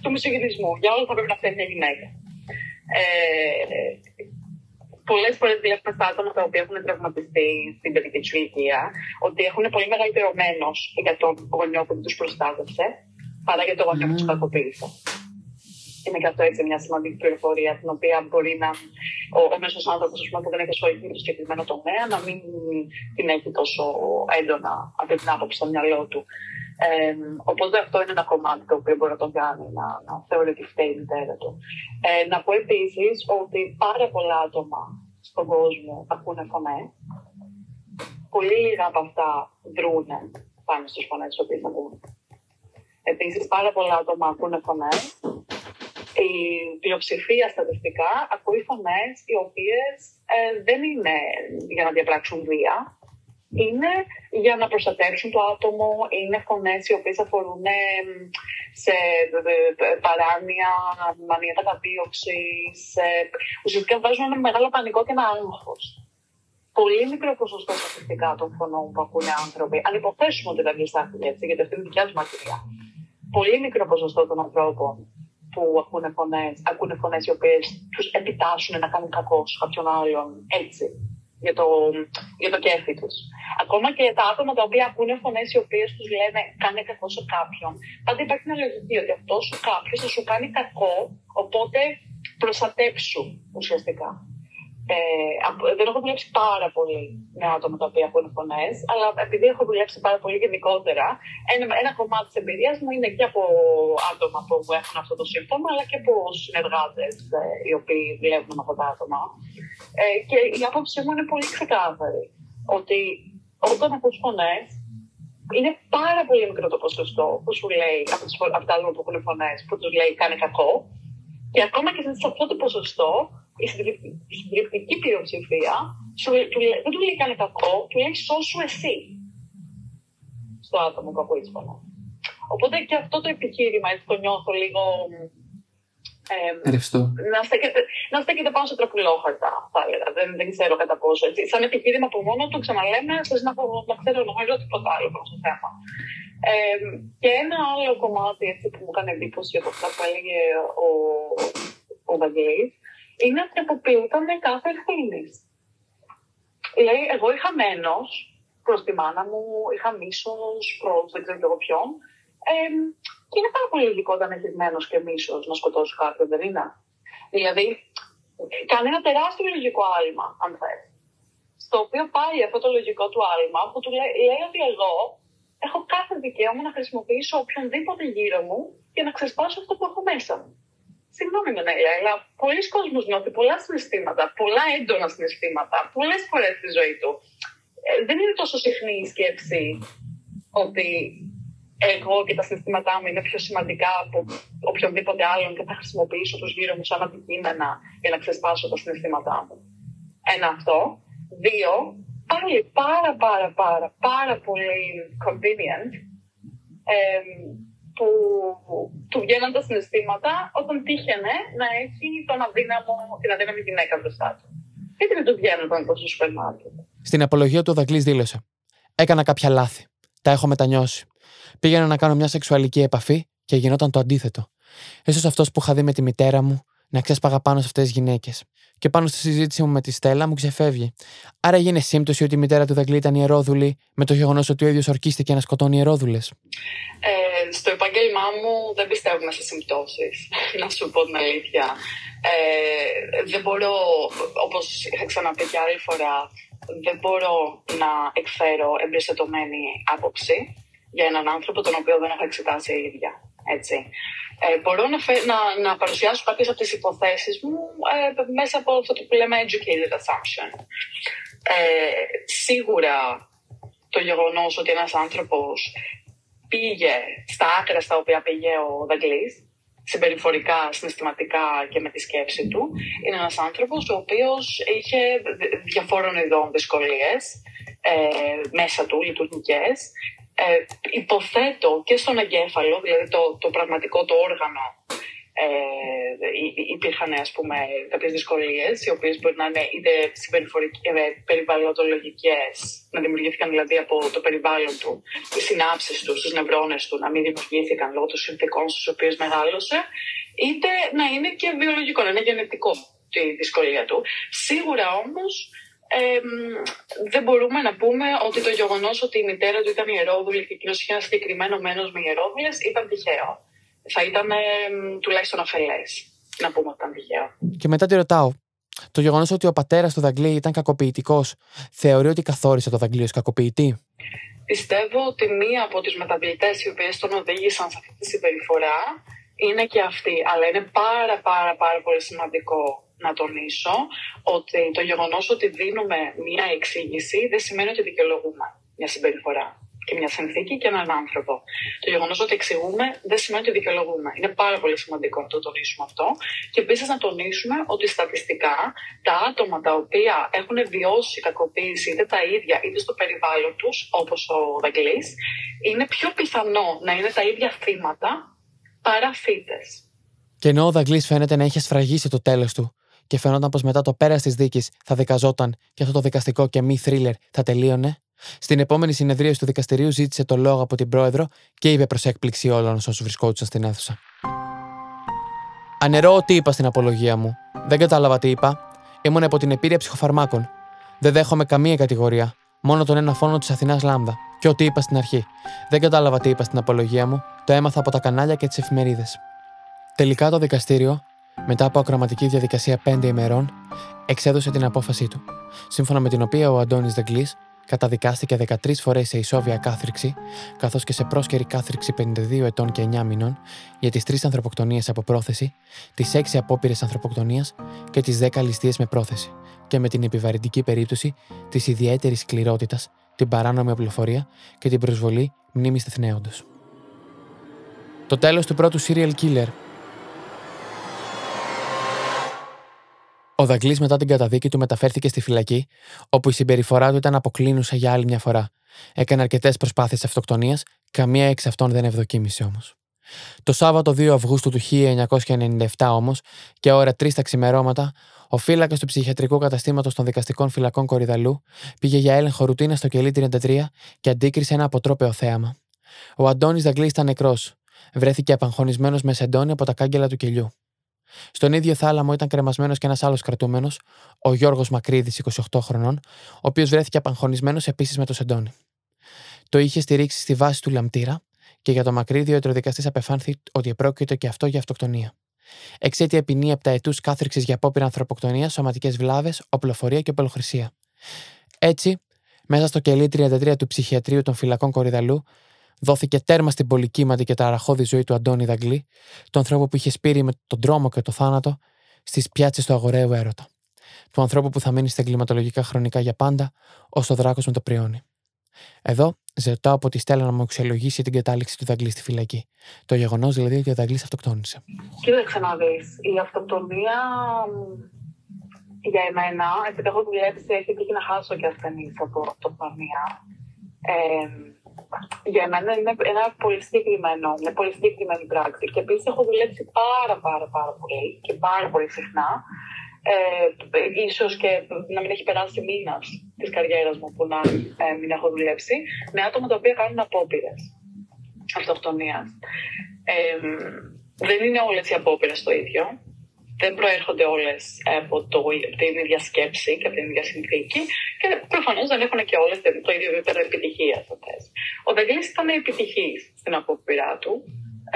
του μισογενισμού. Για όλα θα πρέπει να φταίει μια γυναίκα. Ε, Πολλές φορές βλέπουμε στα άτομα τα οποία έχουν τραυματιστεί στην παιδική τους ηλικία ότι έχουν πολύ μεγαλύτερο μένο για τον γονιό που τους προστάτευσε παρά για τον γονιό που τους κακοποίησε. Είναι και αυτό έτσι μια σημαντική πληροφορία, την οποία μπορεί να ο, ο μέσος άνθρωπος που δεν έχει ασχοληθεί με το συγκεκριμένο τομέα να μην την έχει τόσο έντονα από την άποψη στο μυαλό του. Ε, οπότε αυτό είναι ένα κομμάτι το οποίο μπορεί να τον κάνει να, να θεωρεί ότι φταίει η μητέρα του. Ε, να πω επίσης ότι πάρα πολλά άτομα στον κόσμο ακούνε φωνέ. Πολύ λίγα από αυτά δρούν πάνω στις φωνές τι οποίε ακούν. Επίσης, πάρα πολλά άτομα ακούνε φωνές η πλειοψηφία στατιστικά ακούει φωνές οι οποίες ε, δεν είναι για να διαπράξουν βία. Είναι για να προστατεύσουν το άτομο, είναι φωνές οι οποίες αφορούν ε, σε ε, ε, παράνοια, μανία καταδίωξη. Ουσιαστικά βάζουν ένα μεγάλο πανικό και ένα άγχος. Πολύ μικρό ποσοστό στατιστικά των φωνών που ακούνε άνθρωποι, αν υποθέσουμε ότι δεν γλιστάχουν έτσι, γιατί αυτή είναι η δικιά τους μαρτυρία. Πολύ μικρό ποσοστό των ανθρώπων που ακούνε φωνές, ακούνε φωνές οι οποίες τους επιτάσσουν να κάνουν κακό σε κάποιον άλλον έτσι, για το, για το κέφι τους. Ακόμα και τα άτομα τα οποία ακούνε φωνές οι οποίες τους λένε κάνε κακό σε κάποιον, πάντα υπάρχει μια λογική ότι αυτός ο κάποιος θα σου κάνει κακό, οπότε προστατέψου ουσιαστικά. Ε, δεν έχω δουλέψει πάρα πολύ με άτομα τα οποία ακούνε φωνές, αλλά επειδή έχω δουλέψει πάρα πολύ γενικότερα, ένα, ένα κομμάτι της εμπειρίας μου είναι και από άτομα που έχουν αυτό το σύμπτωμα, αλλά και από συνεργάτες ε, οι οποίοι δουλεύουν με αυτά τα άτομα. Ε, και η άποψή μου είναι πολύ ξεκάθαρη. ότι όταν ακούς φωνές, είναι πάρα πολύ μικρό το ποσοστό που σου λέει από, τις, από τα άτομα που έχουν φωνές, που τους λέει κάνει κακό. Και ακόμα και σε αυτό το ποσοστό, η συντριπτική πλειοψηφία σου, του, δεν του λέει κάνει κακό, του λέει σώσου εσύ στο άτομο που ακούει τι φωνέ. Οπότε και αυτό το επιχείρημα, έτσι το νιώθω λίγο ε, να, στέκεται, να στέκεται πάνω σε τροπουλόχαρτα, θα έλεγα. Δεν, δεν ξέρω κατά πόσο. Έτσι. Σαν επιχείρημα από μόνο του, ξαναλέμε, χωρί να, να ξέρω νομίζω τίποτα άλλο πάνω στο θέμα. Ε, και ένα άλλο κομμάτι έτσι, που μου έκανε εντύπωση από αυτά που έλεγε ο, ο Βαγγέλης, είναι ότι αποποιούταν κάθε ευθύνης. Δηλαδή, εγώ είχα μένος προς τη μάνα μου, είχα μίσος προ δεν ξέρω εγώ ποιον. Ε, και είναι πάρα πολύ λογικό όταν έχεις μένος και μίσος να σκοτώσεις κάποιον, δεν είναι. Δηλαδή, κάνει ένα τεράστιο λογικό άλμα, αν θέλει. Στο οποίο πάει αυτό το λογικό του άλμα που του λέει, λέει ότι εγώ έχω κάθε δικαίωμα να χρησιμοποιήσω οποιονδήποτε γύρω μου για να ξεσπάσω αυτό που έχω μέσα μου. Συγγνώμη με αλλά πολλοί κόσμοι νιώθει πολλά συναισθήματα, πολλά έντονα συναισθήματα, πολλές φορές στη ζωή του. Ε, δεν είναι τόσο συχνή η σκέψη ότι εγώ και τα συναισθήματά μου είναι πιο σημαντικά από οποιονδήποτε άλλον και θα χρησιμοποιήσω τους γύρω μου σαν αντικείμενα για να ξεσπάσω τα συναισθήματά μου. Ένα αυτό. Δύο, πάλι πάρα πάρα πάρα πάρα πολύ convenient ε, που του βγαίνουν τα συναισθήματα όταν τύχαινε να έχει τον αδύναμο, την αδύναμη γυναίκα μπροστά του. Γιατί δεν του βγαίνουν όταν είναι στο σούπερ μάρκετ. Στην απολογία του ο Δαγκλής δήλωσε «Έκανα κάποια λάθη. Τα έχω μετανιώσει. Πήγαινα να κάνω μια σεξουαλική επαφή και γινόταν το αντίθετο. σω αυτός που είχα δει με τη μητέρα μου να ξέσπαγα πάνω σε αυτές τις γυναίκες. Και πάνω στη συζήτηση μου με τη Στέλλα μου ξεφεύγει. Άρα έγινε σύμπτωση ότι η μητέρα του Δαγκλή ήταν ιερόδουλη με το γεγονός ότι ο ίδιος ορκίστηκε να σκοτώνει ιερόδουλες. Ε, στο επαγγέλμά μου δεν πιστεύουμε σε συμπτώσεις. να σου πω την αλήθεια. Ε, δεν μπορώ, όπως είχα ξαναπεί και άλλη φορά, δεν μπορώ να εκφέρω εμπεριστατωμένη άποψη για έναν άνθρωπο τον οποίο δεν έχω εξετάσει η ίδια. Έτσι. Ε, μπορώ να, να, να παρουσιάσω κάποιες από τις υποθέσεις μου ε, μέσα από αυτό που λέμε educated assumption. Ε, σίγουρα το γεγονός ότι ένας άνθρωπος πήγε στα άκρα στα οποία πήγε ο Δαγκλής, συμπεριφορικά, συναισθηματικά και με τη σκέψη του, είναι ένας άνθρωπος ο οποίος είχε διαφόρων ειδών δυσκολίες ε, μέσα του, λειτουργικές, ε, υποθέτω και στον εγκέφαλο, δηλαδή το, το πραγματικό το όργανο, ε, υπήρχαν ας πούμε κάποιες δυσκολίες οι οποίες μπορεί να είναι είτε ε, περιβαλλοντολογικές να δημιουργήθηκαν δηλαδή από το περιβάλλον του οι συνάψεις του, στις νευρώνες του να μην δημιουργήθηκαν λόγω των συνθηκών στους οποίους μεγάλωσε είτε να είναι και βιολογικό, να είναι γενετικό τη δυσκολία του. Σίγουρα όμως ε, δεν μπορούμε να πούμε ότι το γεγονός ότι η μητέρα του ήταν ιερόδουλη και εκείνο είχε ένα συγκεκριμένο μένος με ιερόδουλες ήταν τυχαίο. Θα ήταν ε, τουλάχιστον αφελές να πούμε ότι ήταν τυχαίο. Και μετά τη ρωτάω, το γεγονός ότι ο πατέρας του Δαγκλή ήταν κακοποιητικός, θεωρεί ότι καθόρισε το Δαγκλή ως κακοποιητή; Πιστεύω ότι μία από τις μεταβλητές οι οποίες τον οδήγησαν σε αυτή τη συμπεριφορά είναι και αυτή. Αλλά είναι πάρα πάρα πάρα πολύ σημαντικό να τονίσω ότι το γεγονός ότι δίνουμε μία εξήγηση δεν σημαίνει ότι δικαιολογούμε μια συμπεριφορά και μια συνθήκη και έναν άνθρωπο. Το γεγονός ότι εξηγούμε δεν σημαίνει ότι δικαιολογούμε. Είναι πάρα πολύ σημαντικό να το τονίσουμε αυτό. Και επίσης να τονίσουμε ότι στατιστικά τα άτομα τα οποία έχουν βιώσει κακοποίηση είτε τα ίδια είτε στο περιβάλλον τους, όπως ο Δαγκλή, είναι πιο πιθανό να είναι τα ίδια θύματα παρά θύτες. Και ενώ ο Δαγκλή φαίνεται να έχει σφραγίσει το τέλος του, και φαινόταν πως μετά το πέρας της δίκης θα δικαζόταν και αυτό το δικαστικό και μη θρίλερ θα τελείωνε, στην επόμενη συνεδρία του δικαστηρίου ζήτησε το λόγο από την πρόεδρο και είπε προς έκπληξη όλων όσου βρισκόντουσαν στην αίθουσα. Ανερώ ό,τι είπα στην απολογία μου. Δεν κατάλαβα τι είπα. Ήμουν από την επίρρεια ψυχοφαρμάκων. Δεν δέχομαι καμία κατηγορία. Μόνο τον ένα φόνο της Αθηνάς Λάμδα. Και ό,τι είπα στην αρχή. Δεν κατάλαβα τι είπα στην απολογία μου. Το έμαθα από τα κανάλια και τις εφημερίδες. Τελικά το δικαστήριο μετά από ακροματική διαδικασία 5 ημερών, εξέδωσε την απόφασή του, σύμφωνα με την οποία ο Αντώνης Δεγκλής καταδικάστηκε 13 φορές σε ισόβια κάθριξη, καθώς και σε πρόσκαιρη κάθριξη 52 ετών και 9 μηνών για τις 3 ανθρωποκτονίες από πρόθεση, τις 6 απόπειρες ανθρωποκτονίας και τις 10 ληστείες με πρόθεση, και με την επιβαρυντική περίπτωση της ιδιαίτερης σκληρότητας, την παράνομη οπλοφορία και την προσβολή μνήμης τεθνέοντο. Το τέλος του πρώτου serial killer. Ο Δαγκλής μετά την καταδίκη του μεταφέρθηκε στη φυλακή, όπου η συμπεριφορά του ήταν αποκλίνουσα για άλλη μια φορά. Έκανε αρκετές προσπάθειες αυτοκτονίας, καμία εξ αυτών δεν ευδοκίμησε όμως. Το Σάββατο 2 Αυγούστου του 1997 όμως, και ώρα 3 τα ξημερώματα, ο φύλακας του ψυχιατρικού καταστήματος των δικαστικών φυλακών Κορυδαλού πήγε για έλεγχο ρουτίνα στο κελί 33 και αντίκρισε ένα αποτρόπαιο θέαμα. Ο Αντώνης Δαγκλής ήταν νεκρός. Βρέθηκε απαγχωνισμένος με σεντόνι από τα κάγκελα του κελιού. Στον ίδιο θάλαμο ήταν κρεμασμένος και ένας άλλος κρατούμενος, ο Γιώργος Μακρύδης, 28 χρονών, ο οποίος βρέθηκε απαγχωνισμένος επίσης με το σεντόνι. Το είχε στηρίξει στη βάση του λαμπτήρα και για το Μακρύδη ο ιατροδικαστής απεφάνθη ότι επρόκειτο και αυτό για αυτοκτονία. Εξαίτια ποινή ετούς κάθριξης για απόπειρα ανθρωποκτονίας, σωματικές βλάβες, οπλοφορία και οπλοχρησία. Έτσι, μέσα στο κελί 33 του ψυχιατρίου των φυλακών Κορυδαλού, δόθηκε τέρμα στην πολυκύματη και ταραχώδη ζωή του Αντώνη Δαγκλή, τον ανθρώπου που είχε σπείρει με τον τρόμο και το θάνατο στις πιάτσες του αγοραίου έρωτα. Του ανθρώπου που θα μείνει στα εγκληματολογικά χρονικά για πάντα, ως το δράκος με το πριόνι. Εδώ ζητάω από τη Στέλλα να μου αξιολογήσει την κατάληξη του Δαγκλή στη φυλακή. Το γεγονός δηλαδή ότι ο Δαγκλής αυτοκτόνησε. Κοίταξε να δει. Η αυτοκτονία για εμένα, επειδή έχω δουλέψει, έχει τύχει να χάσω και ασθενείς από αυτοκτονία. Ε, για μένα είναι ένα πολύ συγκεκριμένο, μια πολύ συγκεκριμένη πράξη. Και επίσης έχω δουλέψει πάρα πάρα πάρα πολύ και πάρα πολύ συχνά. Ε, ίσως και να μην έχει περάσει μήνας της καριέρας μου που να ε, μην έχω δουλέψει με άτομα τα οποία κάνουν απόπειρες αυτοκτονίας. Ε, δεν είναι όλες οι απόπειρες το ίδιο δεν προέρχονται όλες από, το, την ίδια σκέψη και από την ίδια συνθήκη και προφανώς δεν έχουν και όλες το ίδιο επίπεδο επιτυχία. Ο Δαγκλή ήταν επιτυχής στην απόπειρά του,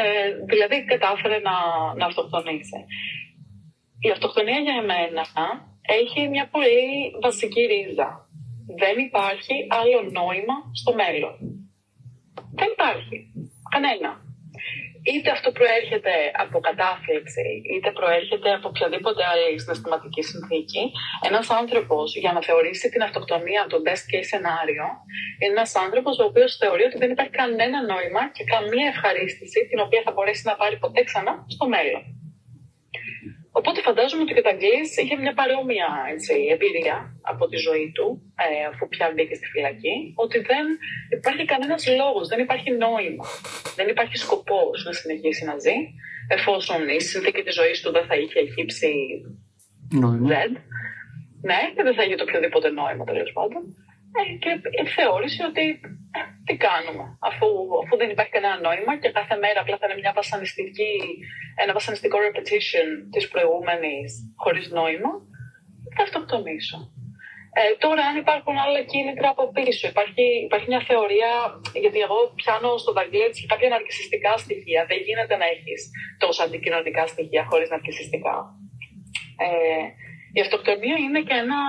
ε, δηλαδή κατάφερε να, να αυτοκτονήσει. Η αυτοκτονία για εμένα έχει μια πολύ βασική ρίζα. Δεν υπάρχει άλλο νόημα στο μέλλον. Δεν υπάρχει. Κανένα είτε αυτό προέρχεται από κατάθλιψη, είτε προέρχεται από οποιαδήποτε άλλη συναισθηματική συνθήκη, ένας άνθρωπος για να θεωρήσει την αυτοκτονία το best case σενάριο, είναι ένας άνθρωπος ο οποίος θεωρεί ότι δεν υπάρχει κανένα νόημα και καμία ευχαρίστηση την οποία θα μπορέσει να πάρει ποτέ ξανά στο μέλλον. Οπότε φαντάζομαι ότι και ο Ταγκλής είχε μια παρόμοια έτσι, εμπειρία από τη ζωή του, ε, αφού πια μπήκε στη φυλακή, ότι δεν υπάρχει κανένας λόγος, δεν υπάρχει νόημα, δεν υπάρχει σκοπός να συνεχίσει να ζει, εφόσον η συνθήκη της ζωής του δεν θα είχε χύψει νόημα. Ναι, και δεν θα είχε το οποιοδήποτε νόημα τέλος πάντων. Ε, και θεώρησε ότι ε, τι κάνουμε, αφού, αφού δεν υπάρχει κανένα νόημα και κάθε μέρα απλά θα είναι μια βασανιστική, ένα βασανιστικό repetition της προηγούμενης χωρίς νόημα, θα αυτοκτονήσω. Ε, τώρα, αν υπάρχουν άλλα κίνητρα από πίσω, υπάρχει, υπάρχει μια θεωρία, γιατί εγώ πιάνω στο Δαγκλέτ κάποια ναρκιστικά στοιχεία. Δεν γίνεται να έχεις τόσα αντικοινωνικά στοιχεία χωρίς ναρκιστικά. Ε, η αυτοκτονία είναι και ένα,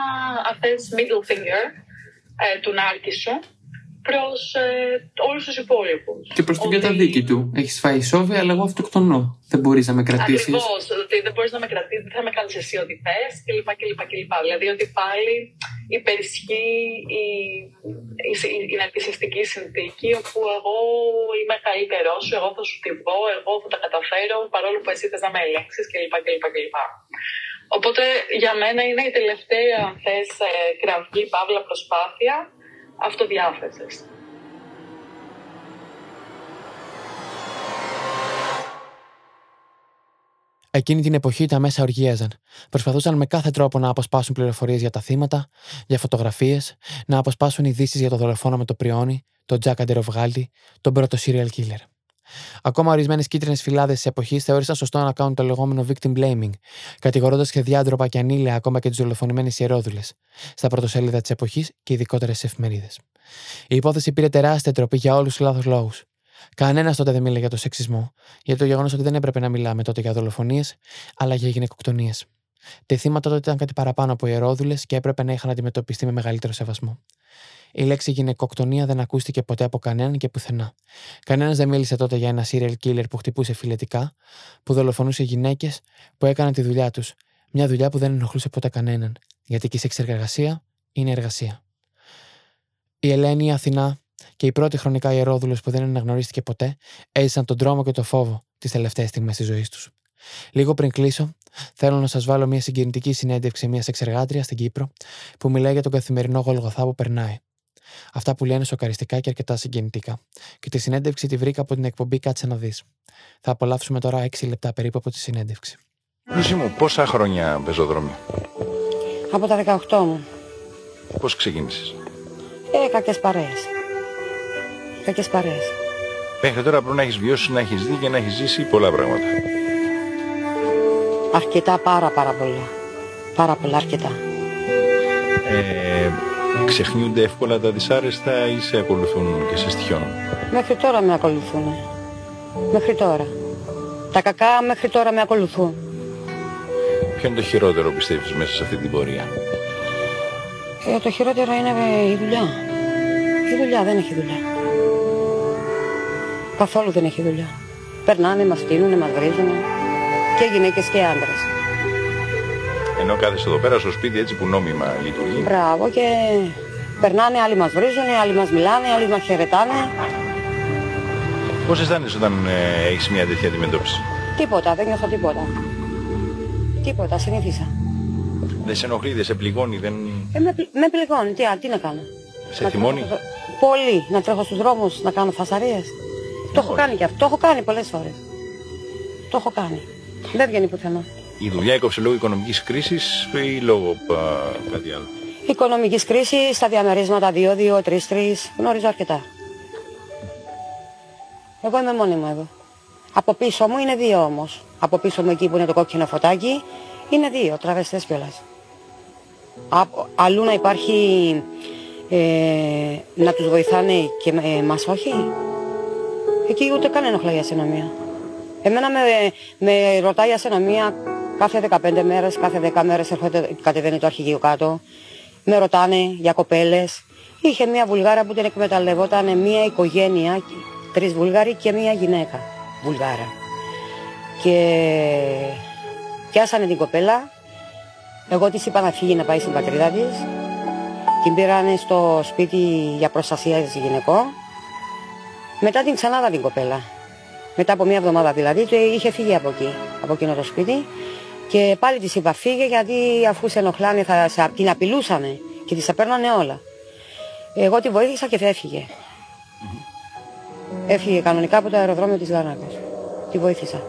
αν middle finger, ε, του νάρκη σου προς ε, όλους τους υπόλοιπους. Και προς την καταδίκη του. Έχεις φάει σόβια, αλλά εγώ αυτοκτονώ. Δεν μπορείς να με κρατήσεις. Ακριβώς. Ότι δεν μπορείς να με κρατήσεις, δεν θα με κάνεις εσύ ό,τι θες κλπ, κλπ, κλπ. Δηλαδή ότι πάλι υπερισχύει η, η, η, η ναρκιστική συνθήκη όπου εγώ είμαι καλύτερό σου, εγώ θα σου τη πω, εγώ θα τα καταφέρω παρόλο που εσύ θες να με ελέγξεις κλπ, κλπ, κλπ. Οπότε για μένα είναι η τελευταία, αν θες, ε, κραυγή, παύλα προσπάθεια αυτοδιάθεσης. Εκείνη την εποχή τα μέσα οργίαζαν. Προσπαθούσαν με κάθε τρόπο να αποσπάσουν πληροφορίες για τα θύματα, για φωτογραφίες, να αποσπάσουν ειδήσεις για το δολοφόνο με το πριόνι, τον Τζακ Αντεροβγάλτη, τον πρώτο serial killer. Ακόμα ορισμένες κίτρινες φυλάδες της εποχής θεώρησαν σωστό να κάνουν το λεγόμενο victim blaming, κατηγορώντας διάντροπα και ανήλαια ακόμα και τι δολοφονημένες ιερόδουλες, στα πρωτοσέλιδα της εποχής και ειδικότερε εφημερίδες. Η υπόθεση πήρε τεράστια τροπή για όλους τους λάθος λόγους. Κανένας τότε δεν μίλησε για το σεξισμό, για το γεγονός ότι δεν έπρεπε να μιλάμε τότε για δολοφονίες, αλλά για γυναικοκτονίες. Τα θύματα τότε ήταν κάτι παραπάνω από ιερόδουλες και έπρεπε να είχαν αντιμετωπιστεί με μεγαλύτερο σεβασμό. Η λέξη γυναικοκτονία δεν ακούστηκε ποτέ από κανέναν και πουθενά. Κανένας δεν μίλησε τότε για ένα serial killer που χτυπούσε φιλετικά, που δολοφονούσε γυναίκες, που έκαναν τη δουλειά τους. Μια δουλειά που δεν ενοχλούσε ποτέ κανέναν. γιατί και η σεξεργασία είναι εργασία. Η Ελένη, η Αθηνά και η πρώτη χρονικά ιερόδουλο που δεν αναγνωρίστηκε ποτέ έζησαν τον τρόμο και το φόβο τις τελευταίες στιγμές της ζωής τους. Λίγο πριν κλείσω, θέλω να σας βάλω μια συγκινητική συνέντευξη μιας εξεργάτριας στην Κύπρο που μιλάει για τον καθημερινό γολγοθά που περνάει. Αυτά που λένε σοκαριστικά και αρκετά συγκινητικά. Και τη συνέντευξη τη βρήκα από την εκπομπή Κάτσε να δεις. Θα απολαύσουμε τώρα 6 λεπτά περίπου από τη συνέντευξη. Λούση μου, πόσα χρόνια πεζοδρόμιο. Από τα 18 μου. Πώς ξεκίνησες; Ε, κακές παρέες. Κακές παρέες. Μέχρι τώρα πρέπει να έχεις βιώσει, να έχεις δει και να έχεις ζήσει πολλά πράγματα. Αρκετά, πάρα πάρα πολλά. Πάρα πολλά, αρκετά. Ε, ξεχνιούνται εύκολα τα δυσάρεστα ή σε ακολουθούν και σε στοιχειώνουν; Μέχρι τώρα με ακολουθούν. Μέχρι τώρα. Τα κακά μέχρι τώρα με ακολουθούν. Ποιο είναι το χειρότερο πιστεύεις μέσα σε αυτή την πορεία; Ε, το χειρότερο είναι ε, η δουλειά. Η δουλειά δεν έχει δουλειά. Καθόλου δεν έχει δουλειά. Περνάνε, μας στείλουν, μας βρίζουν. Και γυναίκες και άντρες. Ενώ κάθεσαι εδώ πέρα στο σπίτι έτσι που νόμιμα λειτουργεί. Μπράβο και περνάνε, άλλοι μας βρίζουν, άλλοι μας μιλάνε, άλλοι μας χαιρετάνε. Πώς αισθάνεσαι όταν ε, έχεις μια τέτοια αντιμετώπιση; Τίποτα, δεν νιώθω τίποτα. Τίποτα, συνήθισα. Δεν σε ενοχλεί, δεν σε πληγώνει, δεν... Ε, με, πλη- με πληγώνει, τι, α, τι να κάνω; Σε Να θυμώνει; τρέχω στο- Πολύ, να τρέχω στους δρόμους, να κάνω φασαρίες. Το έχω όχι. κάνει και αυτό, το έχω κάνει πολλές φορές. Το έχω κάνει. Δεν βγαίνει πουθενά. Η δουλειά έκοψε λόγω οικονομικής κρίσης ή λόγω α, κάτι άλλο; Οικονομικής κρίσης, στα διαμερίσματα 2-2, 3-3, γνωρίζω αρκετά. Εγώ είμαι μόνη μου εδώ. Από πίσω μου είναι δύο όμως. Από πίσω μου εκεί που είναι το κόκκινο φωτάκι είναι δύο τραβεστές κιόλας. Αλλού να υπάρχει ε, να τους βοηθάνε και ε, μας όχι; Εκεί ούτε καν ενοχλάει η αστυνομία. Εμένα με, με ρωτάει η αστυνομία κάθε 15 μέρες, κάθε 10 μέρες έρχεται, κατεβαίνει το αρχηγείο κάτω. Με ρωτάνε για κοπέλες. Είχε μια Βουλγάρα που την εκμεταλλευόταν μια οικογένεια, τρεις Βουλγάροι και μια γυναίκα Βουλγάρα. Και πιάσανε την κοπέλα. Εγώ της είπα να φύγει να πάει στην πατρίδα της. Την πήρανε στο σπίτι για προστασία της γυναικών. Μετά την ξανάδα την κοπέλα. Μετά από μια εβδομάδα δηλαδή, το είχε φύγει από εκεί, από εκείνο το σπίτι. Και πάλι της είπα φύγε γιατί αφού σε ενοχλάνε θα σε, την απειλούσανε και της τα παίρνανε όλα. Εγώ τη βοήθησα και έφυγε. Έφυγε κανονικά από το αεροδρόμιο της Λαρνάκας. Τη βοήθησα.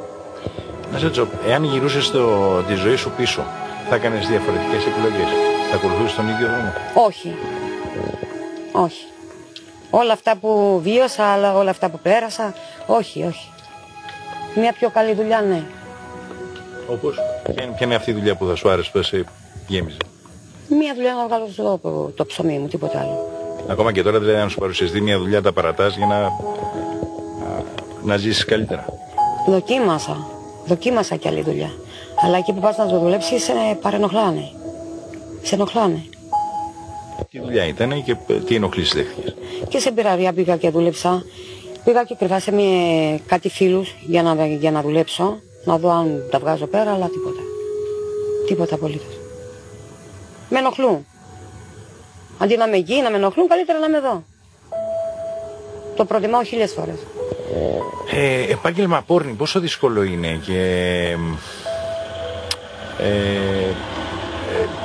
Να σε ρωτήσω, εάν γυρούσες το, τη ζωή σου πίσω, θα έκανες διαφορετικές επιλογές. Θα ακολουθούσες τον ίδιο δρόμο; Όχι. Όχι. Όλα αυτά που βίωσα, αλλά όλα αυτά που πέρασα, όχι, όχι. Μια πιο καλή δουλειά, ναι. Όπως; Ποια είναι, ποια είναι αυτή η δουλειά που θα σου άρεσε, που θα σε γέμιζε; Μια δουλειά να βγάλω στο το, το ψωμί μου, τίποτα άλλο. Ακόμα και τώρα δηλαδή αν σου παρουσιαστεί μια δουλειά τα παρατάς για να, α, να ζήσεις καλύτερα. Δοκίμασα. Δοκίμασα κι άλλη δουλειά. Αλλά εκεί που πας να το δουλέψεις, σε παρενοχλάνε. Σε ενοχλάνε. Τι δουλειά ήταν και ε, τι ενοχλήσεις δέχτηκες; Και σε πειραρία πήγα και δούλεψα. Πήγα και κρυφά σε μια, κάτι φίλους για να, για να δουλέψω. Να δω αν τα βγάζω πέρα, αλλά τίποτα. Τίποτα απολύτως. Με ενοχλούν. Αντί να είμαι εκεί, να με ενοχλούν, καλύτερα να είμαι εδώ. Το προτιμάω χίλιες φορές. Ε, επάγγελμα πόρνη, πόσο δύσκολο είναι και... Ε, ε,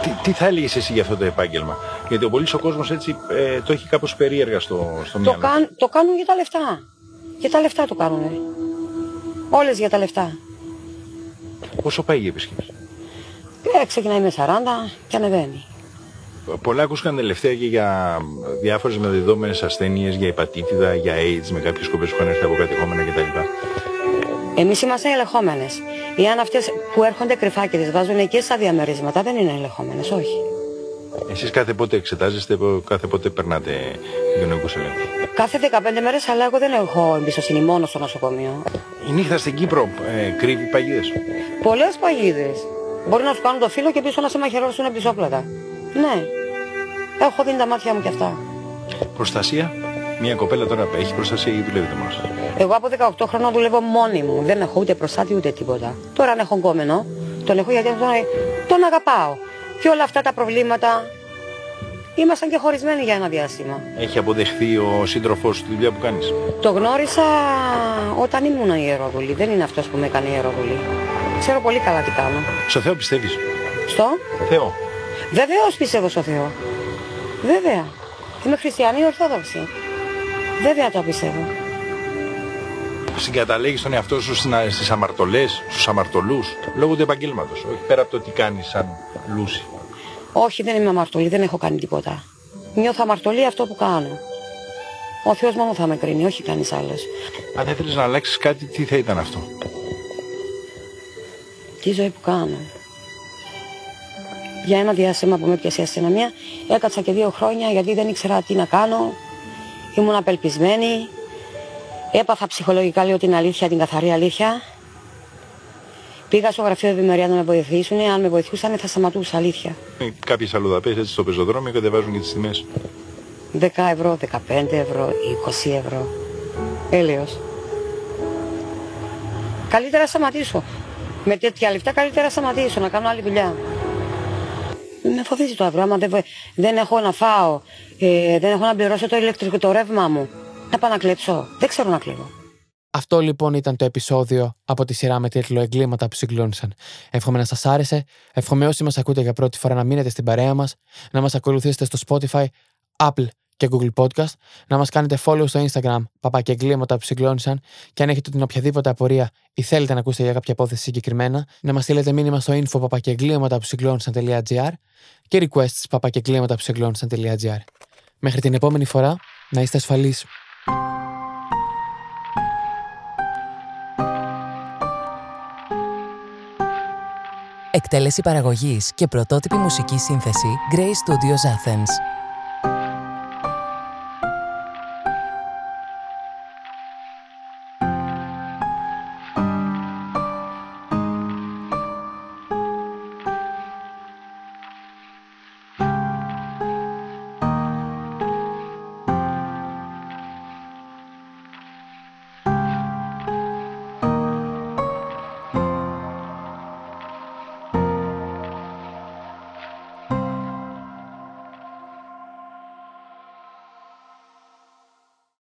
τι, τι θα έλεγες εσύ για αυτό το επάγγελμα; Γιατί ο πολύς ο κόσμος έτσι ε, το έχει κάπως περίεργα στο, στο Το, μυαλό. κάν, το κάνουν για τα λεφτά. Για τα λεφτά το κάνουν. Όλες για τα λεφτά. Πόσο πάει η επισκέψη; Ε, ξεκινάει με 40 και ανεβαίνει. Πολλά ακούστηκαν τελευταία και για διάφορες μεταδιδόμενες ασθένειες, για υπατήτηδα, για AIDS, με κάποιες κοπές που είχαν έρθει από κατεχόμενα κτλ. Εμείς είμαστε ελεγχόμενες. Εάν αυτές που έρχονται κρυφά και τις βάζουν και στα διαμερίσματα δεν είναι ελεγχόμενες, όχι. Εσείς κάθε πότε εξετάζεστε, κάθε πότε περνάτε υγειονομικούς ελέγχους; Κάθε 15 μέρες, αλλά εγώ δεν έχω εμπιστοσύνη μόνο στο νοσοκομείο. Η νύχτα στην Κύπρο ε, κρύβει παγίδες; Πολλές παγίδες. Μπορεί να σου κάνουν το φύλλο και πίσω να σε μαχαιρώσουν πισόπλατα. Ναι. Έχω δει τα μάτια μου κι αυτά. Προστασία. Μια κοπέλα τώρα έχει προστασία ή δουλεύετε μόνο σας. Εγώ από 18 χρόνια δουλεύω μόνη μου. Δεν έχω ούτε προστάτη ούτε τίποτα. Τώρα αν έχω γκόμενο, τον έχω γιατί τον, τον αγαπάω. και όλα αυτά τα προβλήματα. Ήμασταν και χωρισμένοι για ένα διάστημα. Έχει αποδεχθεί ο σύντροφό σου τη δουλειά που κάνεις; Το γνώρισα όταν ήμουν ιερόδουλη. Δεν είναι αυτός που με έκανε ιερόδουλη. Ξέρω πολύ καλά τι κάνω. Στο Θεό πιστεύεις; Στο; Θεό. Βεβαίως πιστεύω στο Θεό. Βέβαια. Είμαι χριστιανή Ορθόδοξη. Βέβαια το πιστεύω. Συγκαταλέγεις τον εαυτό σου στις αμαρτωλές, στους αμαρτωλούς, λόγω του επαγγέλματος. Όχι πέρα από το τι κάνεις σαν λούση. Όχι, δεν είμαι αμαρτωλή, δεν έχω κάνει τίποτα. Νιώθω αμαρτωλή αυτό που κάνω. Ο Θεός μόνο θα με κρίνει, όχι κανείς άλλος. Αν ήθελες να αλλάξεις κάτι, τι θα ήταν αυτό; Τι ζωή που κάνω. Για ένα διάστημα που με πιασε η αστυνομία, έκατσα και δύο χρόνια γιατί δεν ήξερα τι να κάνω. Ήμουν απελπισμένη. Έπαθα ψυχολογικά, λέω την αλήθεια, την καθαρή αλήθεια. Πήγα στο γραφείο ευημερία να με βοηθήσουν. Αν με βοηθούσαν, θα σταματούσα αλήθεια. Κάποιες αλλοδαπές έτσι στο πεζοδρόμιο κατεβάζουν και τις τιμές. 10 ευρώ, 15 ευρώ, 20 ευρώ. Έλεος. Καλύτερα σταματήσω. Με τέτοια λεφτά καλύτερα σταματήσω να κάνω άλλη δουλειά. Με φοβίζει το αύριο. Άμα δεν, δεν έχω να φάω, ε, δεν έχω να πληρώσω το ηλεκτρικό το ρεύμα μου. Να πάω να κλέψω. Δεν ξέρω να κλέβω. Αυτό λοιπόν ήταν το επεισόδιο από τη σειρά με τίτλο Εγκλήματα που συγκλώνησαν. Εύχομαι να σας άρεσε. Εύχομαι όσοι μας ακούτε για πρώτη φορά να μείνετε στην παρέα μας, να μας ακολουθήσετε στο Spotify, Apple και Google Podcast, να μας κάνετε follow στο Instagram, παπάκια εγκλήματα που συγκλώνησαν, και αν έχετε την οποιαδήποτε απορία ή θέλετε να ακούσετε για κάποια υπόθεση συγκεκριμένα, να μας στείλετε μήνυμα στο info παπακιεγκλήματα που συγκλώνησαν.gr και requests παπακιεγκλήματα που συγκλώνησαν.gr. Μέχρι την επόμενη φορά, να είστε ασφαλείς. Εκτέλεση παραγωγής και πρωτότυπη μουσική σύνθεση Grey Studios Athens.